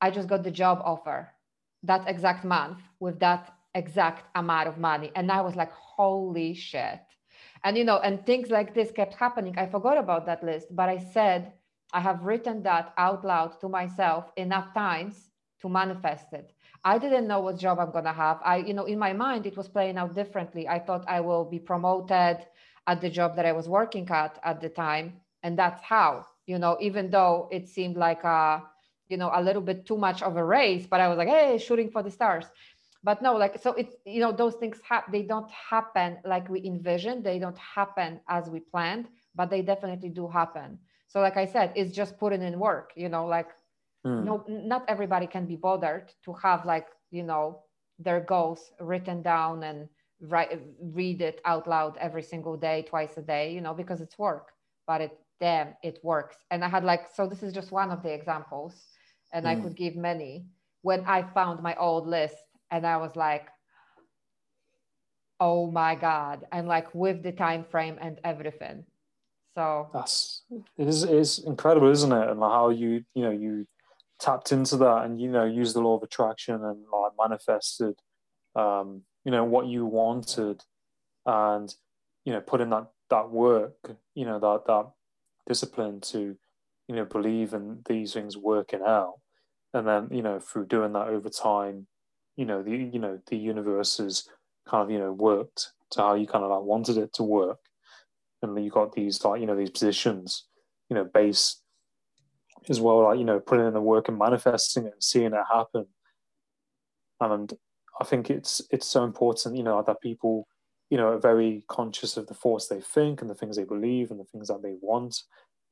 I just got the job offer that exact month with that exact amount of money. And I was like, holy shit. And, you know, and things like this kept happening. I forgot about that list, but I said, I have written that out loud to myself enough times to manifest it. I didn't know what job I'm going to have. I, you know, in my mind, it was playing out differently. I thought I will be promoted at the job that I was working at at the time. And that's how, you know, even though it seemed like a, you know, a little bit too much of a race, but I was like, hey, shooting for the stars. But no, like, so it's, you know, those things, ha- they don't happen like we envisioned. They don't happen as we planned, but they definitely do happen. So, like I said, it's just putting in work, you know, like, mm. no, not everybody can be bothered to have like, you know, their goals written down and write, read it out loud every single day, twice a day, you know, because it's work, but it, damn, it works. And I had like, so this is just one of the examples and mm. I could give many when I found my old list and I was like, oh my God. And like with the time frame and everything. So that's it is it is incredible, isn't it? And how you you know you tapped into that and you know used the law of attraction and like manifested um, you know what you wanted and you know put in that that work, you know, that that discipline to, you know, believe in these things working out. And then, you know, through doing that over time, you know, the you know, the universe has kind of, you know, worked to how you kind of like wanted it to work. And you got these like, you know, these positions, you know, base as well, like, you know, putting in the work and manifesting it and seeing it happen. And I think it's it's so important, you know, that people, you know, are very conscious of the force they think and the things they believe and the things that they want.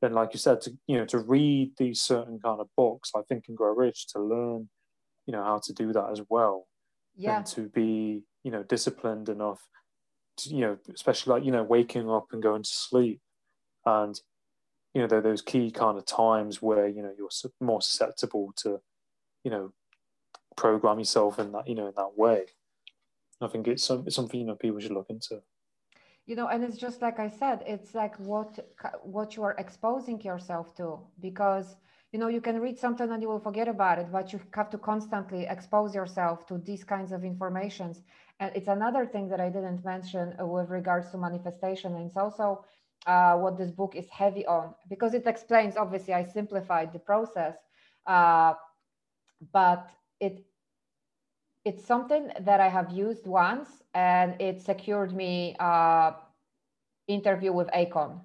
Then, like you said, to you know, to read these certain kind of books like Think and Grow Rich to learn, you know, how to do that as well. Yeah. And to be, you know, disciplined enough to, you know, especially like, you know, waking up and going to sleep. And, you know, those key kind of times where, you know, you're more susceptible to, you know, program yourself in that, you know, in that way. I think it's, some, it's something, you know, people should look into you know and it's just like i said it's like what what you are exposing yourself to because you know you can read something and you will forget about it but you have to constantly expose yourself to these kinds of informations. And it's another thing that i didn't mention with regards to manifestation. And it's also uh, what this book is heavy on because it explains obviously i simplified the process uh, but it it's something that I have used once and it secured me uh interview with Akon,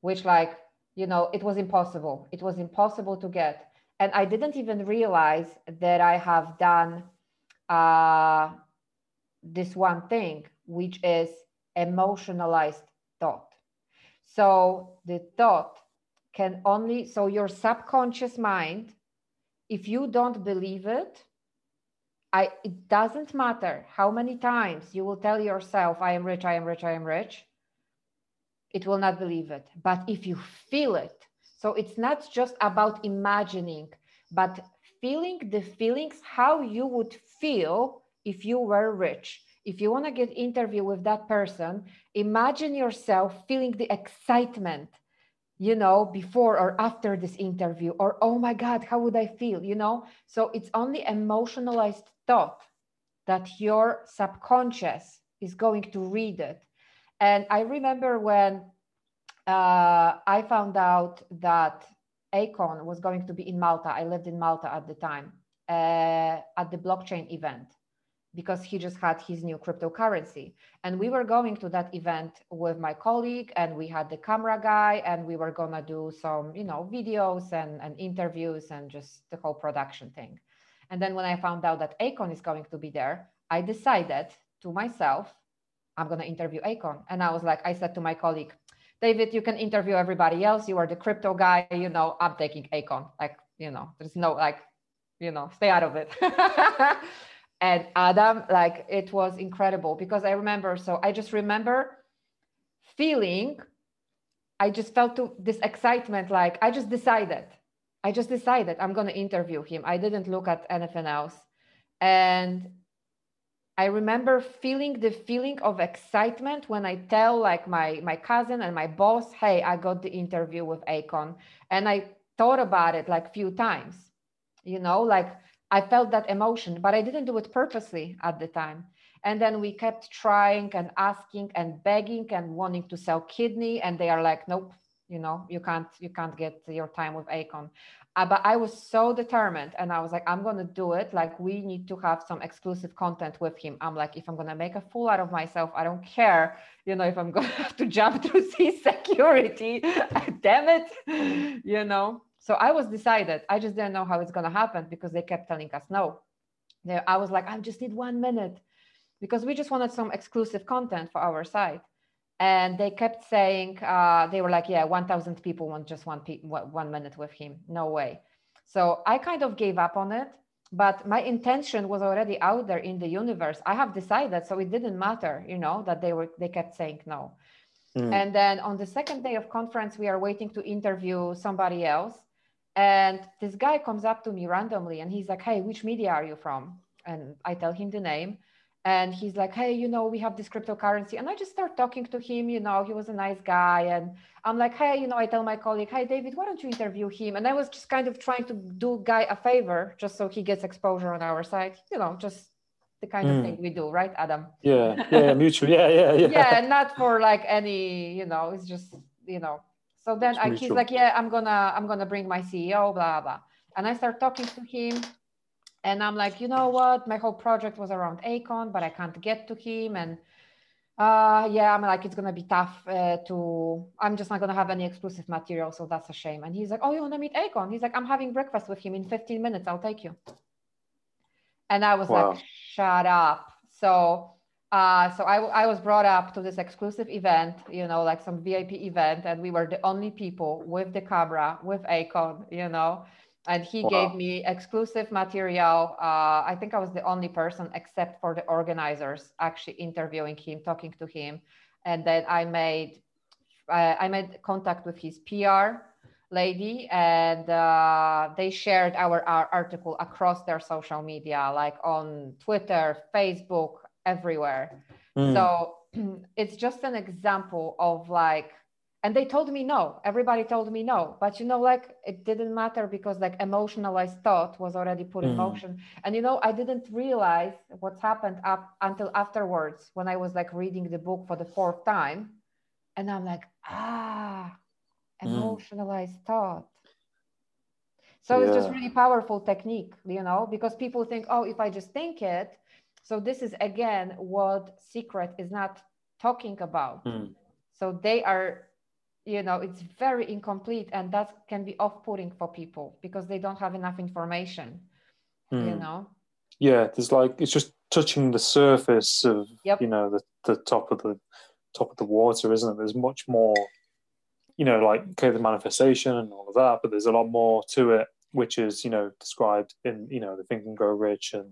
which like, you know, it was impossible. It was impossible to get. And I didn't even realize that I have done uh, this one thing, which is emotionalized thought. So the thought can only, so your subconscious mind, if you don't believe it, I, it doesn't matter how many times you will tell yourself, I am rich, I am rich, I am rich, it will not believe it. But if you feel it, so it's not just about imagining, but feeling the feelings, how you would feel if you were rich. If you want to get interview with that person, imagine yourself feeling the excitement you know, before or after this interview, or oh my God, how would I feel, you know? So it's only emotionalized thought that your subconscious is going to read it. And I remember when uh, I found out that Akon was going to be in Malta. I lived in Malta at the time uh, at the blockchain event because he just had his new cryptocurrency. And we were going to that event with my colleague, and we had the camera guy, and we were gonna do some, you know, videos and, and interviews and just the whole production thing. And then when I found out that Akon is going to be there, I decided to myself, I'm gonna interview Akon. And I was like, I said to my colleague, David, you can interview everybody else. You are the crypto guy, you know, I'm taking Akon. Like, you know, there's no like, you know, stay out of it. and Adam, like it was incredible because I remember. So I just remember feeling, I just felt to, this excitement. Like I just decided, I just decided I'm going to interview him. I didn't look at anything else. And I remember feeling the feeling of excitement when I tell like my my cousin and my boss, "Hey, I got the interview with Akon," and I thought about it like few times. You know, like I felt that emotion, but I didn't do it purposely at the time. And then we kept trying and asking and begging and wanting to sell kidney. And they are like, nope, you know you can't you can't get your time with akon. Uh, but i was so determined and i was like i'm gonna do it. Like we need to have some exclusive content with him. I'm like if i'm gonna make a fool out of myself i don't care you know if i'm gonna have to jump through sea security. Damn it you know? So i was decided. I just didn't know how it's gonna happen because they kept telling us no. I was like i just need one minute because we just wanted some exclusive content for our site and they kept saying uh, they were like yeah 1000 people want just one, pe- one minute with him. No way. So i kind of gave up on it but my intention was already out there in the universe. I have decided so it didn't matter you know that they were they kept saying no. Mm. and then on the second day of conference we are waiting to interview somebody else. And this guy comes up to me randomly and he's like hey which media are you from? And i tell him the name and he's like hey you know we have this cryptocurrency. And i just start talking to him you know he was a nice guy. And i'm like hey you know i tell my colleague hey david why don't you interview him? And i was just kind of trying to do guy a favor just so he gets exposure on our side you know just the kind mm. of thing we do right adam? Yeah yeah mutual yeah yeah yeah. Yeah not for like any you know it's just you know. So then I, he's like yeah i'm gonna i'm gonna bring my ceo blah blah. And i start talking to him and i'm like you know what? My whole project was around akon but i can't get to him. And uh yeah i'm like it's gonna be tough uh, to i'm just not gonna have any exclusive material so that's a shame. And he's like oh you want to meet akon? He's like i'm having breakfast with him in 15 minutes. I'll take you. And i was wow. like shut up. So uh, so I, I was brought up to this exclusive event, you know, like some VIP event, and we were the only people with the camera, with Akon, you know, and he wow. gave me exclusive material. Uh, I think I was the only person except for the organizers actually interviewing him, talking to him, and then I made uh, I made contact with his PR lady, and uh, they shared our, our article across their social media, like on Twitter, Facebook, everywhere. Mm. So it's just an example of like and they told me no everybody told me no but you know like it didn't matter because like emotionalized thought was already put in mm. motion and you know i didn't realize what's happened up until afterwards when i was like reading the book for the fourth time and i'm like ah mm. emotionalized mm. thought so yeah. it's just really powerful technique you know because people think oh if i just think it so this is again what secret is not talking about mm. so they are you know it's very incomplete and that can be off-putting for people because they don't have enough information mm. you hmm. know yeah there's like it's just touching the surface of yep. you know the, the top of the top of the water isn't it there's much more you know like okay the manifestation and all of that but there's a lot more to it which is you know described in you know the think and grow rich and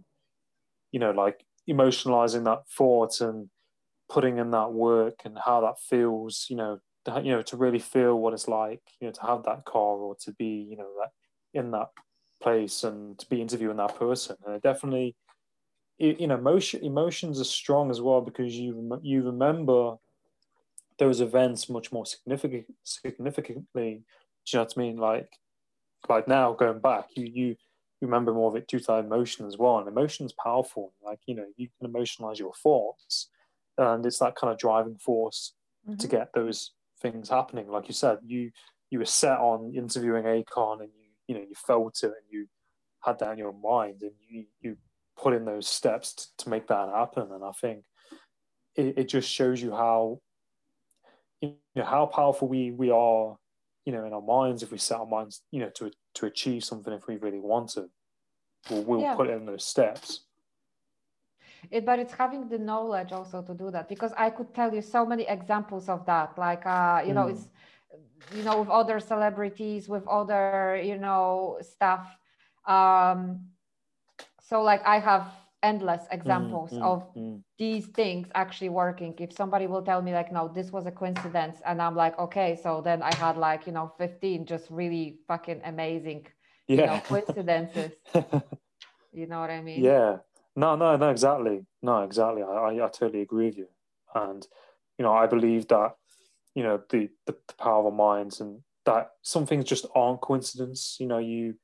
you know like emotionalizing that thought and putting in that work and how that feels you know you know to really feel what it's like you know to have that car or to be you know that in that place and to be interviewing that person. And it definitely you know emotion emotions are strong as well because you you remember those events much more significant significantly. Do you know what I mean? Like like now going back you you remember more of it due to that emotion as well. And emotion is powerful. Like you know you can emotionalize your thoughts and it's that kind of driving force mm-hmm. to get those things happening. Like you said, you you were set on interviewing Akon, and you you know you felt it, and you had that in your mind, and you you put in those steps to, to make that happen. And I think it, it just shows you how you know how powerful we we are, you know, in our minds if we set our minds, you know, to to achieve something if we really want to. We'll, we'll yeah. put in those steps it, but it's having the knowledge also to do that because i could tell you so many examples of that like uh, you mm. know it's you know with other celebrities with other you know stuff. Um so like i have endless mm, examples mm, of mm, these things actually working. If somebody will tell me like no this was a coincidence and i'm like okay so then i had like you know 15 just really fucking amazing yeah. you know coincidences. You know what i mean? Yeah no, no, no, exactly. No, exactly. I, I, I totally agree with you. And, you know, I believe that, you know, the, the, the power of our minds and that some things just aren't coincidence. You know, you,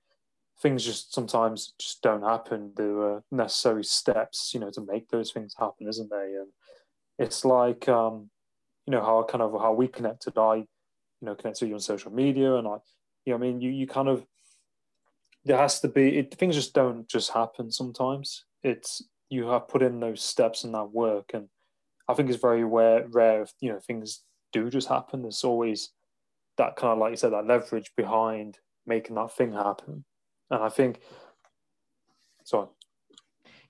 things just sometimes just don't happen. There are necessary steps, you know, to make those things happen, isn't there? And it's like, um, you know, how kind of how we connected. I, you know connect to you on social media and I you know I mean you you kind of there has to be it, things just don't just happen sometimes it's you have put in those steps and that work and I think it's very rare rare if you know things do just happen there's always that kind of like you said that leverage behind making that thing happen and I think so.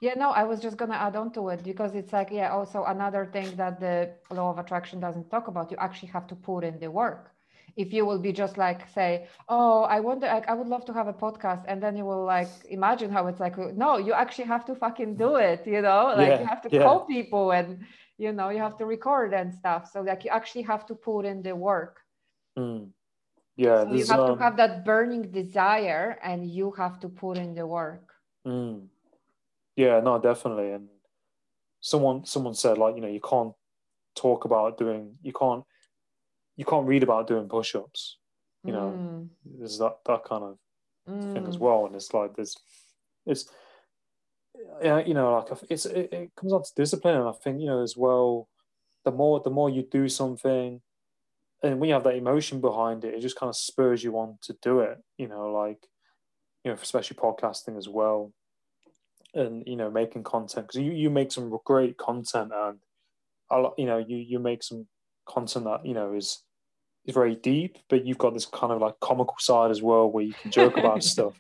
yeah, no, I was just gonna add on to it because it's like, yeah, also another thing that the law of attraction doesn't talk about. You actually have to put in the work. If you will be just like say, oh, I wonder, like, I would love to have a podcast, and then you will like imagine how it's like. No, you actually have to fucking do it. You know, like Yeah, you have to yeah. call people and you know you have to record and stuff. So like you actually have to put in the work. Mm. yeah So you have um, to have that burning desire, and you have to put in the work. Mm. Yeah, no, definitely. And someone someone said like, you know, you can't talk about doing you can't you can't read about doing push-ups. You know, Mm, there's that that kind of thing as mm. well. And it's like there's it's yeah, you know, like it's it, it comes down to discipline and I think, you know, as well, the more the more you do something and when you have that emotion behind it, it just kind of spurs you on to do it, you know, like you know, especially podcasting as well and you know making content because you, you make some great content and a lot you know you you make some content that you know is is very deep but you've got this kind of like comical side as well where you can joke about stuff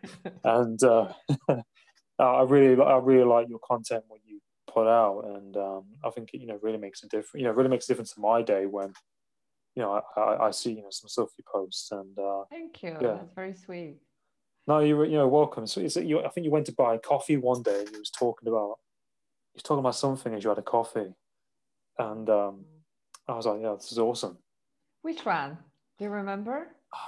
and uh, I really I really like your content when you put out and um, I think it you know really makes a difference you know really makes a difference to my day when you know I, I, I see you know some stuff you post and uh, Thank you. Yeah. That's very sweet. no, you you know, welcome. So is it you? I think you went to buy coffee one day. and You was talking about, you was talking about something as you had a coffee, and um, I was like, yeah, this is awesome. Which one? Do you remember?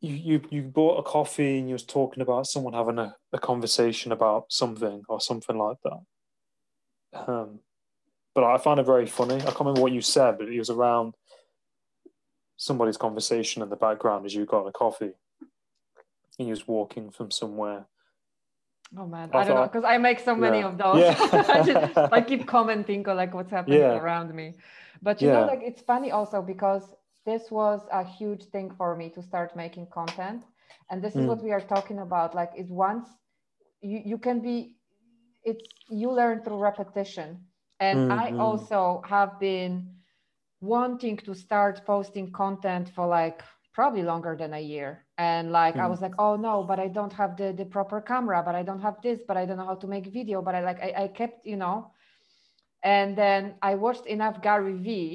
You you you bought a coffee and you was talking about someone having a, a conversation about something or something like that. Um, but I found it very funny. I can't remember what you said, but it was around somebody's conversation in the background as you got a coffee. And you was walking from somewhere. Oh man, I I, don't know because I make so many Yeah. of those. Yeah. I, just, I keep commenting on like what's happening Yeah. around me. But you know, like it's funny also because this was a huge thing for me to start making content, and this is Mm. what we are talking about. Like, is once you you can be, it's you learn through repetition, and I Mhm. also have been wanting to start posting content for like probably longer than a year. And like i Mm. was like oh no but i don't have the the proper camera but i don't have this but i don't know how to make video but i like i, I kept you know. And then i watched enough gary vee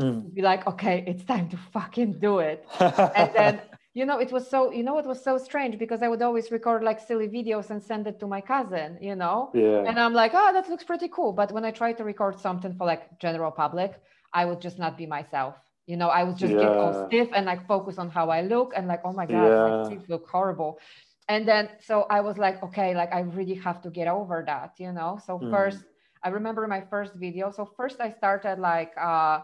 Mm. be like okay it's time to fucking do it. And then you know it was so you know it was so strange because i would always record like silly videos and send it to my cousin you know? Yeah, and i'm like oh that looks pretty cool. But when i try to record something for like general public i would just not be myself you know i would just get all stiff and like focus on how i look and like oh my god Yeah. my teeth look horrible and then so i was like okay like i really have to get over that you know so Mm. first i remember my first video so first i started like uh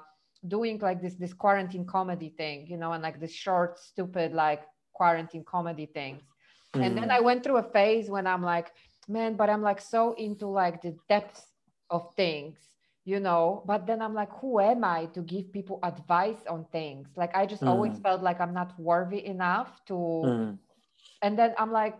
doing like this this quarantine comedy thing you know and like this short stupid like quarantine comedy things and then Mm. i went through a phase when i'm like man but i'm like so into like the depth of things you know but then i'm like who am i to give people advice on things like i just always Mm. felt like i'm not worthy enough to Mm. and then i'm like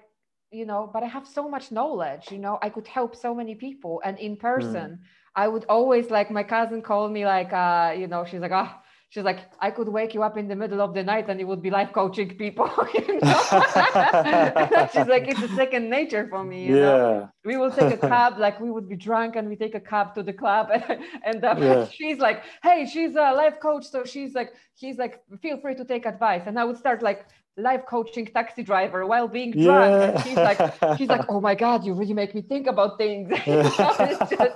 you know but i have so much knowledge you know i could help so many people and in person i would always like my cousin called me like uh you know she's like oh she's like i could wake you up in the middle of the night and you would be life coaching people you know? she's like it's a second nature for me you know yeah, we will take a cab like we would be drunk and we take a cab to the club and, and uh, Yeah. she's like hey she's a life coach so she's like she's like feel free to take advice and i would start like life coaching taxi driver while being drunk and Yeah. she's like she's like oh my god you really make me think about things just-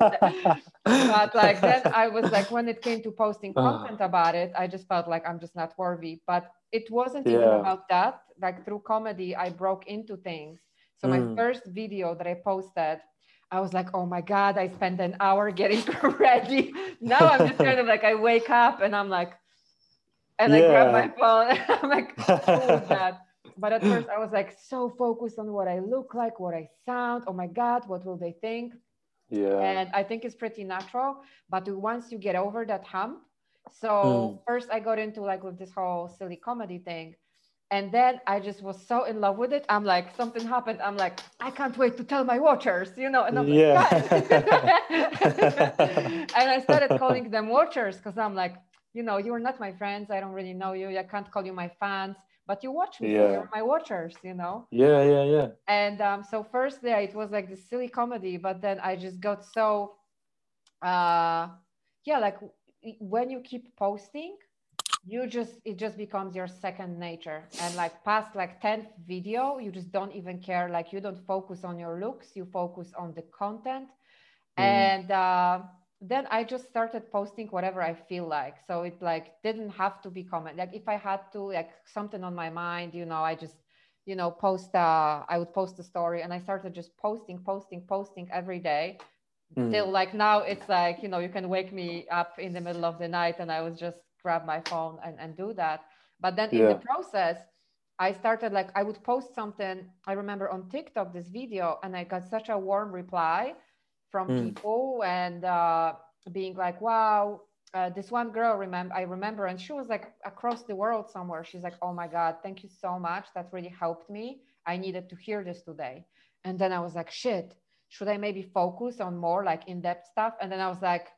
but like then i was like when it came to posting Ah. content about it i just felt like i'm just not worthy but it wasn't even about that like through comedy i broke into things so my Mm. first video that i posted I was like, oh my God, I spent an hour getting ready. Now I'm just kind of like, I wake up and I'm like, and I grab Yeah. my phone. I'm like, that? But at first I was like so focused on what I look like, what I sound. Oh my God, what will they think? yeah, And I think it's pretty natural. But once you get over that hump, So Mm. first I got into like with this whole silly comedy thing. And then I just was so in love with it. I'm like, something happened. I'm like, I can't wait to tell my watchers, you know. And I'm Yeah. "Guys." and I started calling them watchers because I'm like, you know, you're not my friends. I don't really know you. I can't call you my fans, but you watch me. Yeah. You're my watchers, you know. yeah, yeah, yeah. And um, so first, yeah, it was like this silly comedy, but then I just got so, uh, yeah, like when you keep posting, you just it just becomes your second nature. And like past like 10th video, you just don't even care. Like you don't focus on your looks, you focus on the content. Mm. And uh, then I just started posting whatever I feel like. So it like didn't have to be comment. Like if I had to like something on my mind, you know, I just you know post uh i would post a story and i started just posting posting posting every day Mm. till like now it's like you know you can wake me up in the middle of the night and i would just grab my phone and, and do that but then in the process i started like i would post something i remember on tiktok this video and i got such a warm reply from Mm. people and uh, being like wow uh, this one girl remember i remember and she was like across the world somewhere. She's like oh my god thank you so much. That really helped me. I needed to hear this today. And then i was like shit should i maybe focus on more like in-depth stuff? And then i was like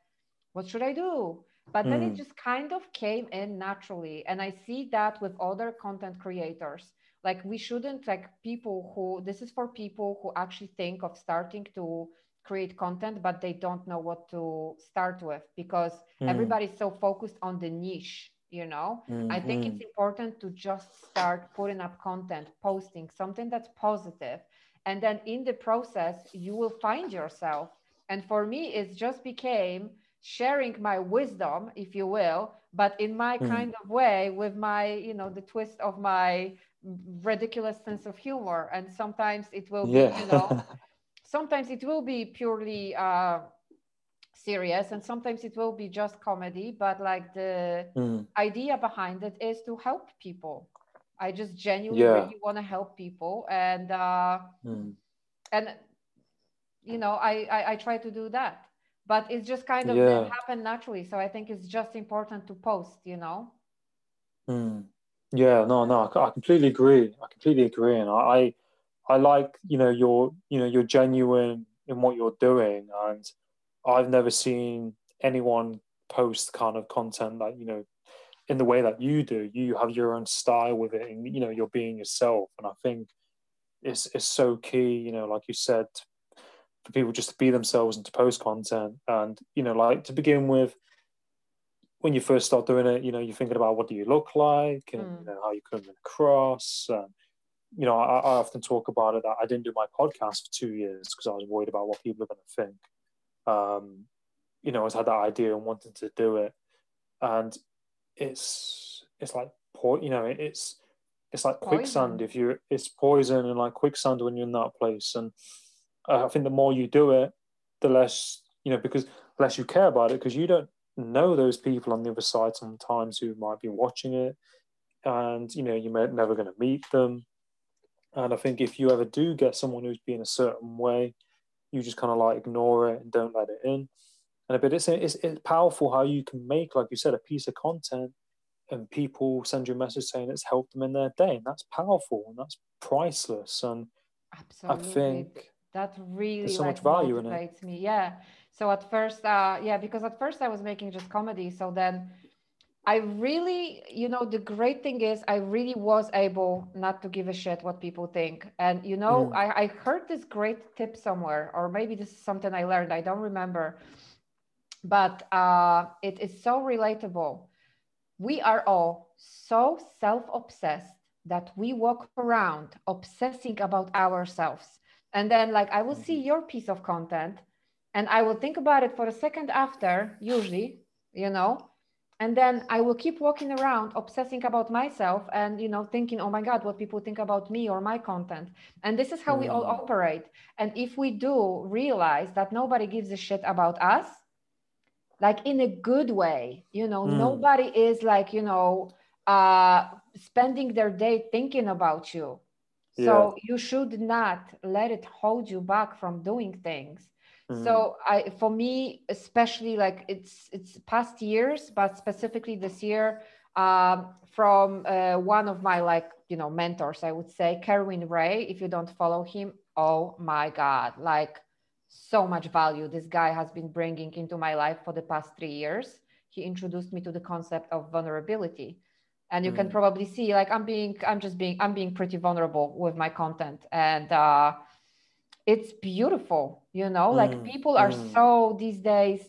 what should i do? But then it Mm. just kind of came in naturally. And i see that with other content creators. Like we shouldn't like people who this is for people who actually think of starting to create content but they don't know what to start with because Mm. everybody's so focused on the niche you know? I think Mm, it's important to just start putting up content posting something that's positive and then in the process you will find yourself. And for me it just became sharing my wisdom if you will but in my Mm. kind of way with my you know the twist of my ridiculous sense of humor. And sometimes it will be you know sometimes it will be purely uh serious and sometimes it will be just comedy but like the Mm. idea behind it is to help people i just genuinely Yeah. really want to help people and uh Mm. and you know I, I i try to do that but it's just kind of Yeah. didn't happen naturally so i think it's just important to post you know Mm. Yeah, no, no, I I completely agree. I completely agree, and I, I like, you know, you're, you know, you're genuine in what you're doing, and I've never seen anyone post kind of content that, you know, in the way that you do. You have your own style with it, and you know, you're being yourself, and I think it's it's so key, you know, like you said, for people just to be themselves and to post content, and you know, like to begin with when you first start doing it, you know, you're thinking about what do you look like and Mm. you know how you come across. And, you know, I, I often talk about it that I didn't do my podcast for two years because I was worried about what people are going to think. Um, you know, I had that idea and wanted to do it, and it's it's like po- you know, it's it's like quicksand. Poison. If you, it's poison and like quicksand when you're in that place. And uh, I think the more you do it, the less you know, because less you care about it, because you don't know those people on the other side sometimes who might be watching it and you know you're never going to meet them and i think if you ever do get someone who's being a certain way you just kind of like ignore it and don't let it in. And but it's, it's it's powerful how you can make like you said a piece of content and people send you a message saying it's helped them in their day and that's powerful and that's priceless and absolutely. i think that really there's so like much value in it. me yeah. So at first uh yeah because at first i was making just comedy so then i really you know the great thing is i really was able not to give a shit what people think. And you know Mm. I, I heard this great tip somewhere or maybe this is something i learned i don't remember. But uh it is so relatable. We are all so self-obsessed that we walk around obsessing about ourselves. And then like i will see your piece of content and i will think about it for a second after usually you know and then i will keep walking around obsessing about myself and you know thinking oh my god what people think about me or my content. And this is how we all Mm. operate. And if we do realize that nobody gives a shit about us like in a good way you know Mm. nobody is like you know uh spending their day thinking about you. So you should not let it hold you back from doing things Mm. So I, for me, especially like it's it's past years, but specifically this year, um, from uh, one of my like you know mentors, I would say Kerwin Rae. If you don't follow him, oh my god, like so much value this guy has been bringing into my life for the past three years. He introduced me to the concept of vulnerability and you mm. can probably see like i'm being i'm just being i'm being pretty vulnerable with my content and uh it's beautiful you know mm. like people are mm. so these days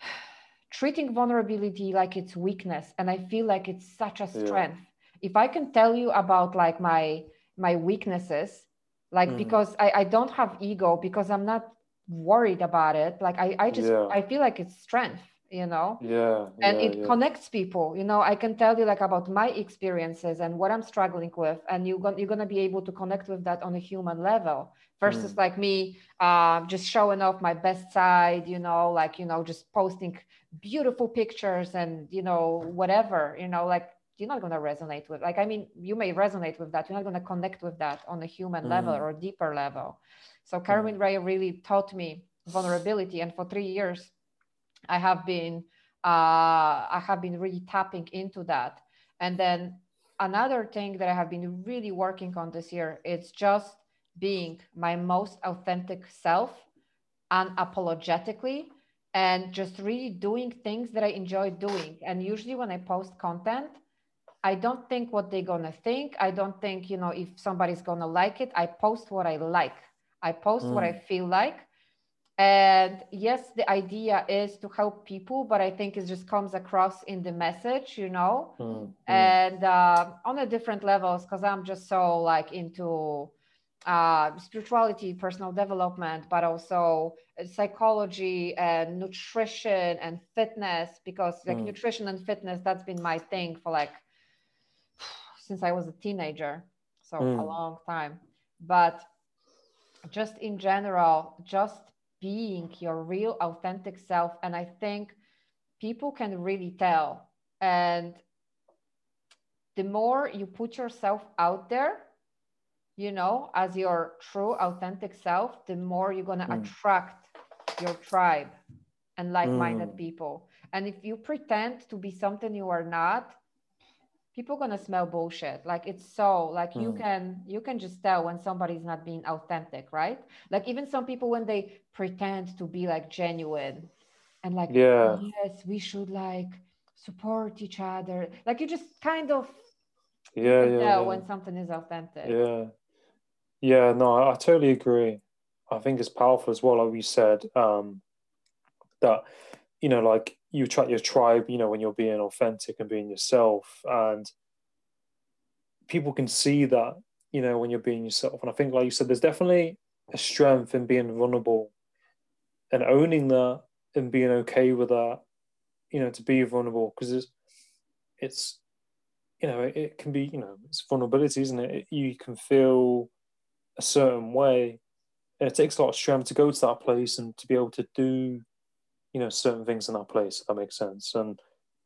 treating vulnerability like it's weakness and i feel like it's such a strength yeah. if i can tell you about like my my weaknesses like mm. because I, I don't have ego because i'm not worried about it like i i just yeah. i feel like it's strength you know yeah and yeah, it yeah. connects people you know i can tell you like about my experiences and what i'm struggling with and you're gonna you're to be able to connect with that on a human level versus mm. like me uh, just showing off my best side you know like you know just posting beautiful pictures and you know whatever you know like you're not going to resonate with like i mean you may resonate with that you're not going to connect with that on a human mm. level or deeper level so Kerwin mm. Rae really taught me vulnerability and for three years I have been uh, I have been really tapping into that. And then another thing that I have been really working on this year is just being my most authentic self unapologetically and just really doing things that I enjoy doing. And usually when I post content, I don't think what they're gonna think. I don't think, you know, if somebody's gonna like it. I post what I like. I post mm. what I mm. feel like and yes the idea is to help people but i think it just comes across in the message you know mm-hmm. and uh, on a different levels because i'm just so like into uh, spirituality personal development but also psychology and nutrition and fitness because like mm. nutrition and fitness that's been my thing for like since i was a teenager so mm. a long time but just in general just being your real authentic self and i think people can really tell and the more you put yourself out there you know as your true authentic self the more you're going to mm. attract your tribe and like-minded mm. people and if you pretend to be something you are not people gonna smell bullshit. Like it's so like mm. you can you can just tell when somebody's not being authentic right? Like even some people when they pretend to be like genuine and like yeah. Yes we should like support each other. Like you just kind of yeah, yeah, yeah. when something is authentic. Yeah. Yeah no I, I totally agree. I think it's powerful as well like we said um that you know like you attract your tribe, you know, when you're being authentic and being yourself. And people can see that, you know, when you're being yourself. And I think, like you said, there's definitely a strength in being vulnerable and owning that and being okay with that, you know, to be vulnerable because it's, it's, you know, it, it can be, you know, it's vulnerability, isn't it? it? You can feel a certain way. And it takes a lot of strength to go to that place and to be able to do you know certain things in that place. If that makes sense. And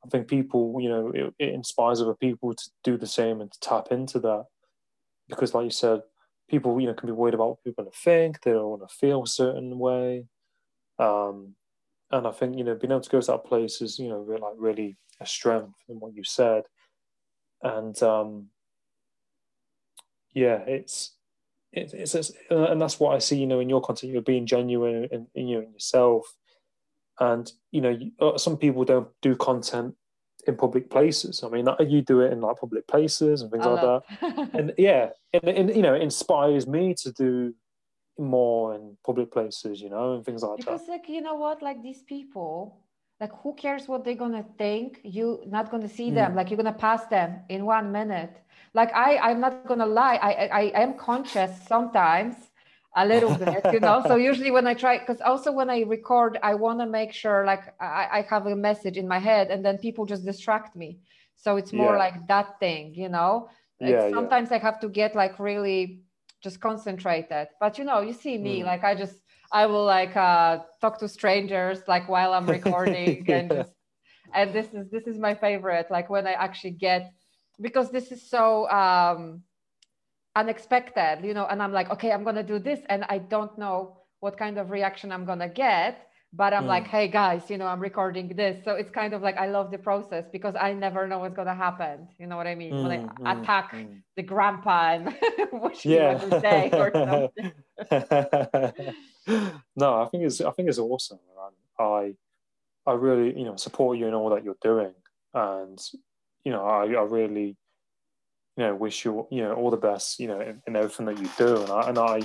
I think people, you know, it, it inspires other people to do the same and to tap into that because, like you said, people, you know, can be worried about what people are going to think. They don't want to feel a certain way. Um, and I think you know being able to go to that place is you know really, like really a strength in what you said, and um, yeah, it's it's, it's, and that's what I see you know in your content. You're being genuine in, in you know in yourself, and you know uh, some people don't do content in public places. I mean you do it in like public places and things I like that. and yeah and, and you know it inspires me to do more in public places you know and things like because, that. Because like you know what? Like these people like who cares what they're gonna think? You not gonna see them. Mm. like you're gonna pass them in one minute. Like i i'm not gonna lie. I i, I am conscious sometimes a little bit you know so usually when i try because also when i record i want to make sure like I, I, have a message in my head and then people just distract me so it's more yeah. like that thing you know yeah, sometimes yeah. i have to get like really just concentrated but you know you see me mm. like i just i will like uh talk to strangers like while i'm recording and just and this is this is my favorite like when i actually get because this is so um unexpected you know and i'm like okay i'm going to do this and i don't know what kind of reaction i'm gonna get but i'm like hey guys you know i'm recording this. So it's kind of like i love the process because i never know what's gonna happen you know what i mean? When i Mm, mm, attack mm. the grandpa and what yeah. good day or something. No i think it's i think it's awesome. I i really you know support you in all that you're doing. And you know i, I really you know wish you you know all the best you know in, in everything that you do. And i and i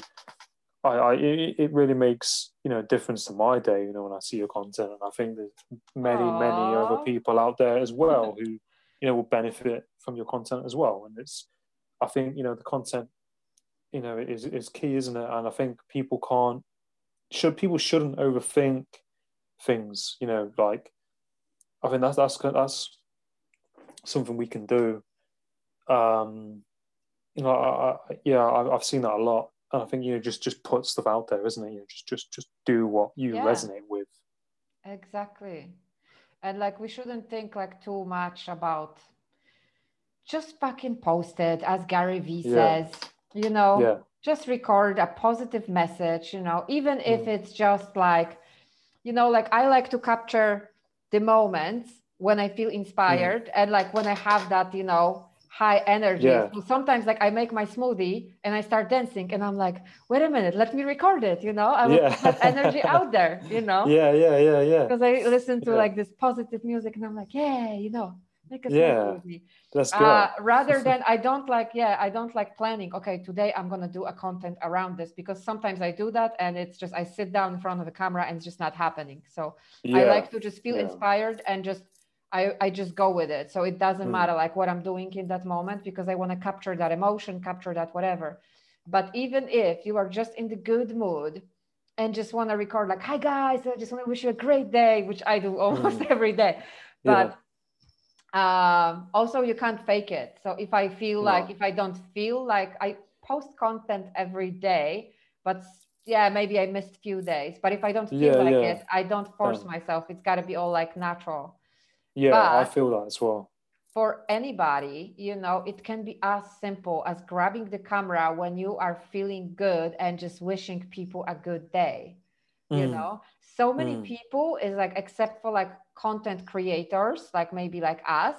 I, I it, really makes you know a difference to my day you know when i see your content. And i think there's many many other people out there as well who you know will benefit from your content as well. And it's i think you know the content you know is is key isn't it? And i think people can't should people shouldn't overthink things you know like i think that's that's that's something we can do um you know I, I, yeah I, i've seen that a lot and i think you know just just put stuff out there isn't it you know just just just do what you Yeah. resonate with Exactly. And like we shouldn't think like too much about just fucking post it, as Gary Vee Yeah. says, you know, yeah just record a positive message, you know, even if Mm. it's just like, you know, like I like to capture the moments when I feel inspired and like when I have that, you know, high energy. Yeah. So sometimes like I make my smoothie and I start dancing and I'm like, wait a minute, let me record it, you know, I will Yeah. that energy out there, you know yeah yeah yeah yeah because I listen to Yeah. like this positive music and I'm like, yeah, you know, make a Yeah. smoothie that's good Uh, rather than I don't like, yeah, I don't like planning. Okay, today I'm gonna do a content around this because sometimes I do that and it's just I sit down in front of the camera and it's just not happening. So I like to just feel Yeah. inspired and just I, I just go with it. So it doesn't Mm. matter like what I'm doing in that moment because I want to capture that emotion, capture that whatever. But even if you are just in the good mood and just want to record like, hi guys, I just want to wish you a great day, which I do almost Mm. every day. But um, also you can't fake it. So if I feel like if I don't feel like I post content every day, but yeah, maybe I missed few days. But if I don't feel Yeah, like yeah. it, I don't force Yeah. myself. It's got to be all like natural. Yeah i feel that as well For anybody, you know, it can be as simple as grabbing the camera when you are feeling good and just wishing people a good day. You Mm. know, so many Mm. people is like, except for like content creators, like maybe like us,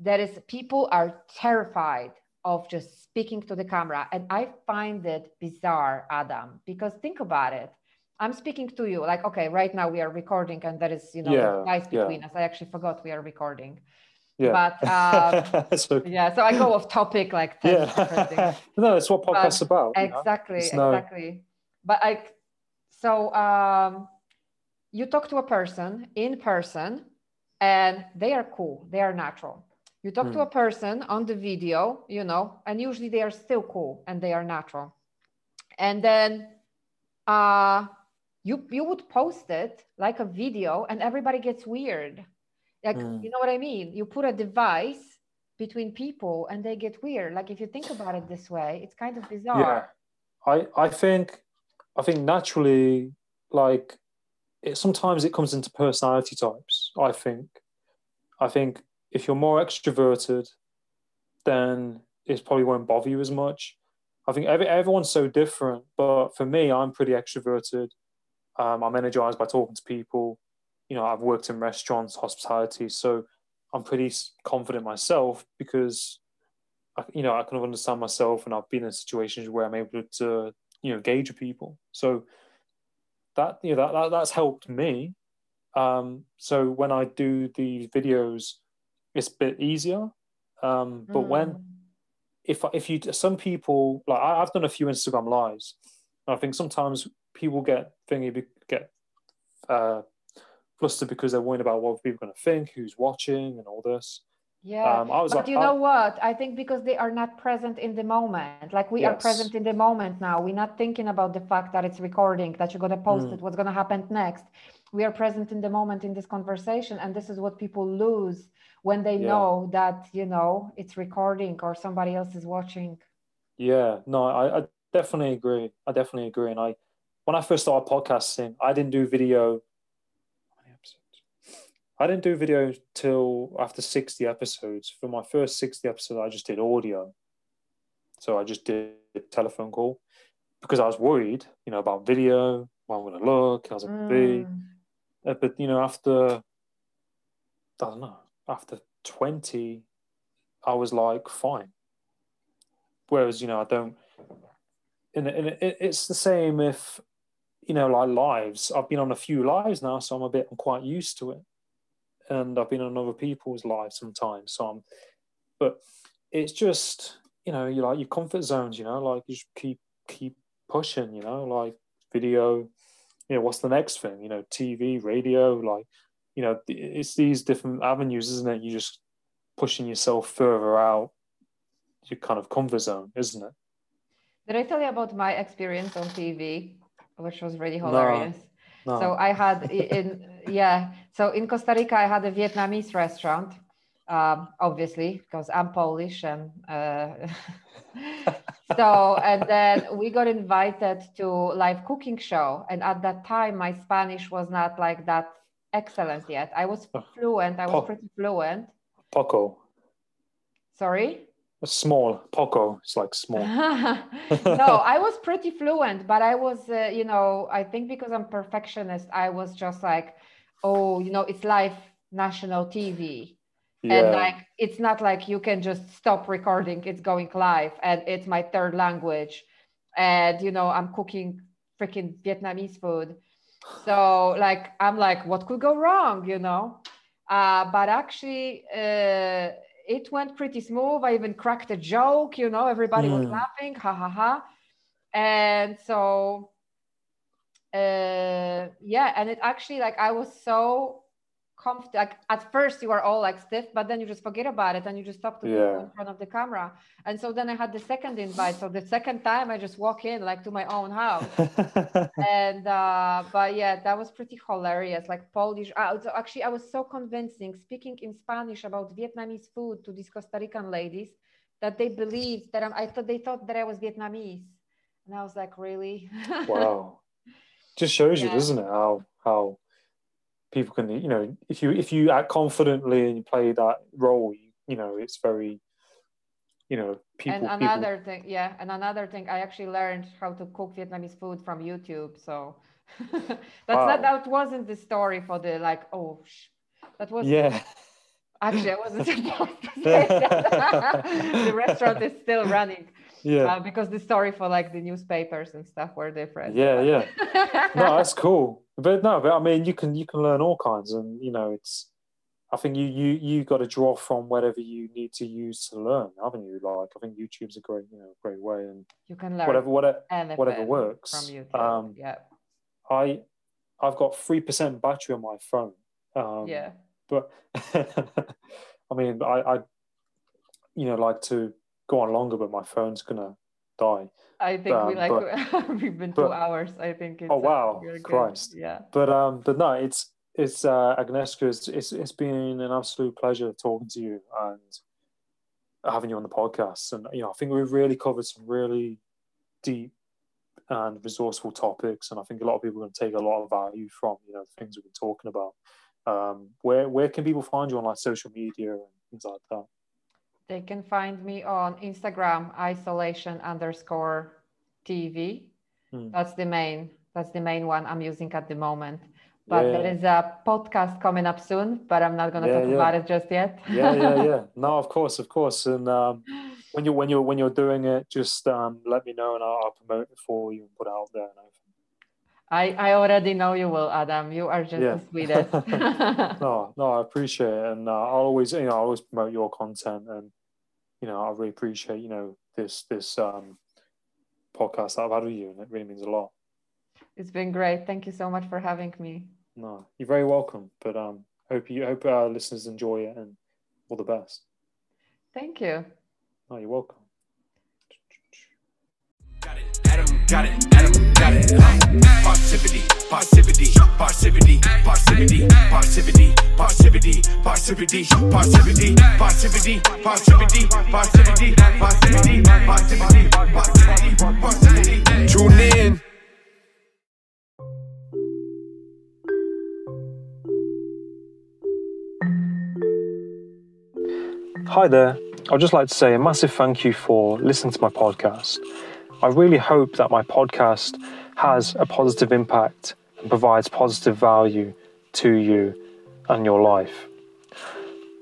that is, people are terrified of just speaking to the camera. And I find it bizarre, Adam, because think about it. I'm speaking to you like, okay, right now we are recording and there is, you know, Yeah, yeah. between us. I actually forgot we are recording. yeah But um, so, yeah, so I go off topic like 10 yeah no that's what podcast's about you know? Exactly, no- exactly. But I, so um, you talk to a person in person and they are cool, they are natural. You talk to Hmm. a person on the video, you know, and usually they are still cool and they are natural. And then uh, you you would post it like a video and everybody gets weird. Like, Hmm. you know what I mean? You put a device between people and they get weird. Like if you think about it this way, it's kind of bizarre. yeah i i think i think naturally like it sometimes it comes into personality types i think i think if you're more extroverted then it probably won't bother you as much i think every, everyone's so different but for me i'm pretty extroverted um, i'm energized by talking to people you know i've worked in restaurants hospitality so i'm pretty confident myself because I, you know, I kind of understand myself, and I've been in situations where I'm able to, you know, gauge with people. So that you know that, that that's helped me. Um, so when I do the videos, it's a bit easier. Um, but when Mm. if if you some people like I, I've done a few Instagram lives, and I think sometimes people get thingy get uh, flustered because they're worried about what people are going to think, who's watching, and all this. Yeah, Um, I was but like, you I- know what? I think because they are not present in the moment. Like we are present in the moment now. We're not thinking about the fact that it's recording, that you're gonna post Mm. it, what's gonna happen next. We are present in the moment in this conversation, and this is what people lose when they Yeah. know that you know it's recording or somebody else is watching. Yeah, no, I, I definitely agree. I definitely agree. And I, when I first started podcasting, I didn't do video. episodes? I didn't do video till after 60 episodes. For my first 60 episodes, I just did audio. So I just did a telephone call because I was worried, you know, about video. what I'm going to look, how's it going to be. Mm. Uh, but you know, after I don't know, after twenty, I was like fine. Whereas you know, I don't. And, and it, it's the same if you know, like lives. I've been on a few lives now, so I'm a bit I'm quite used to it. And I've been on other people's lives sometimes, so I'm. But it's just you know, you like your comfort zones. You know, like you just keep keep pushing. You know, like video. You know, what's the next thing? You know, TV, radio, like you know, it's these different avenues, isn't it? You just pushing yourself further out your kind of comfort zone, isn't it? Did I tell you about my experience on TV, which was really hilarious? No. So I had in yeah. So in Costa Rica, I had a Vietnamese restaurant, um, obviously because I'm Polish, and uh, so and then we got invited to live cooking show, and at that time my Spanish was not like that excellent yet. I was fluent. I was Oh. pretty fluent. Poco, Sorry. A small poco. It's like small. no, I was pretty fluent, but I was, uh, you know, I think because I'm perfectionist, I was just like, oh, you know, it's live national TV. Yeah, And like, it's not like you can just stop recording, it's going live, and it's my third language. And, you know, I'm cooking freaking Vietnamese food. So, like, I'm like, what could go wrong, you know? Uh, but actually, uh, it went pretty smooth. I even cracked a joke, you know, everybody was Mm. laughing, ha ha ha. And so, uh, yeah, and it actually, like, I was so comfortable. Like, at first, you are all like stiff, but then you just forget about it and you just talk to people in front of the camera. And so then I had the second invite. So the second time, I just walk in, like, to my own house and uh but yeah that was pretty hilarious like polish uh, so actually i was so convincing speaking in spanish about vietnamese food to these costa rican ladies that they believed that I'm, i thought they thought that i was vietnamese and i was like really wow, just shows you, doesn't it, how how people can, you know, if you if you act confidently and you play that role, you, you know, it's very, you know, people. and people another thing yeah and another thing i actually learned how to cook vietnamese food from youtube so that's Wow. not that wasn't the story for the like oh sh- that was yeah, Actually, I wasn't supposed to say that. the restaurant is still running yeah, uh, because the story for like the newspapers and stuff were different. yeah, yeah. no, that's cool. But no, but I mean, you can you can learn all kinds, and you know, it's. I think you you you got to draw from whatever you need to use to learn, haven't you? Like, I think YouTube's a great you know great way, and you can learn whatever whatever whatever works. from YouTube. Um, yeah, I I've got three percent battery on my phone. Um, yeah. but I mean, I, I you know like to go on longer, but my phone's gonna die. I think we um, like but- we've been two but- hours. I think. It's, Oh, uh, wow. we're good. Christ. Yeah. But um, but no, it's it's uh, Agnieszka. It's, it's it's been an absolute pleasure talking to you and having you on the podcast. And you know, I think we've really covered some really deep and resourceful topics, and I think a lot of people are going to take a lot of value from you know the things we've been talking about. Um, where where can people find you on like social media and things like that? They can find me on Instagram, isolation underscore TV. Hmm. That's the main. That's the main one I'm using at the moment. But Yeah. there is a podcast coming up soon, but I'm not going to Yeah, talk about it just yet. yeah, yeah, yeah. No, of course, of course. And um, when you when you're when you're doing it, just um, let me know and I'll, I'll promote it for you and put it out there. And. I, I already know you will, Adam. You are just Yeah. the sweetest. No, no, I appreciate it, and uh, I'll always you know I always promote your content, and you know I really appreciate you know this this um, podcast that I've had with you, and it really means a lot. it's been great. Thank you so much for having me. No, you're very welcome. But um, hope you hope our listeners enjoy it, and all the best. Thank you. No, you're welcome. Got it, Adam got it, Adam got it. Uh, Parrsitivity, Parrsitivity, Parrsitivity, Parrsitivity, Parrsitivity, Parrsitivity, Parrsitivity, Parrsitivity, Parrsitivity, Parrsitivity, Parrsitivity, Parrsitivity, Parrsitivity, Parrsitivity. Tune in. Hi there. I'd just like to say a massive thank you for listening to my podcast. I really hope that my podcast has a positive impact and provides positive value to you and your life.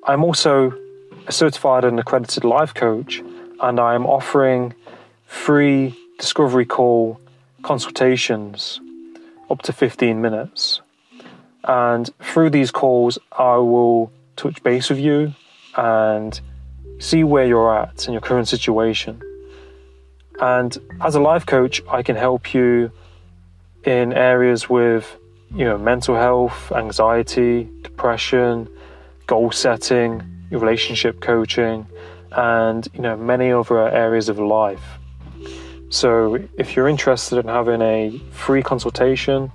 I'm also a certified and accredited life coach, and I am offering free discovery call consultations up to 15 minutes. And through these calls, I will touch base with you and see where you're at in your current situation. And as a life coach, I can help you in areas with you know mental health, anxiety, depression, goal setting, relationship coaching, and you know many other areas of life. So if you're interested in having a free consultation,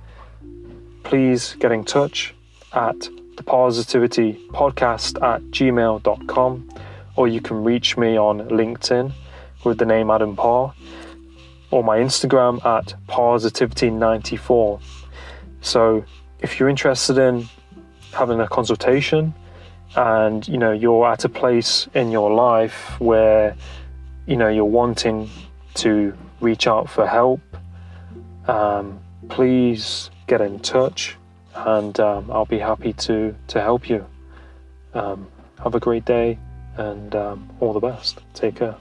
please get in touch at the Parrsitivity podcast at gmail.com or you can reach me on LinkedIn with the name Adam Parr or my Instagram at Parrsitivity94. So if you're interested in having a consultation and you know you're at a place in your life where you know you're wanting to reach out for help, um, please get in touch and um, I'll be happy to, to help you. Um, have a great day and um, all the best. Take care.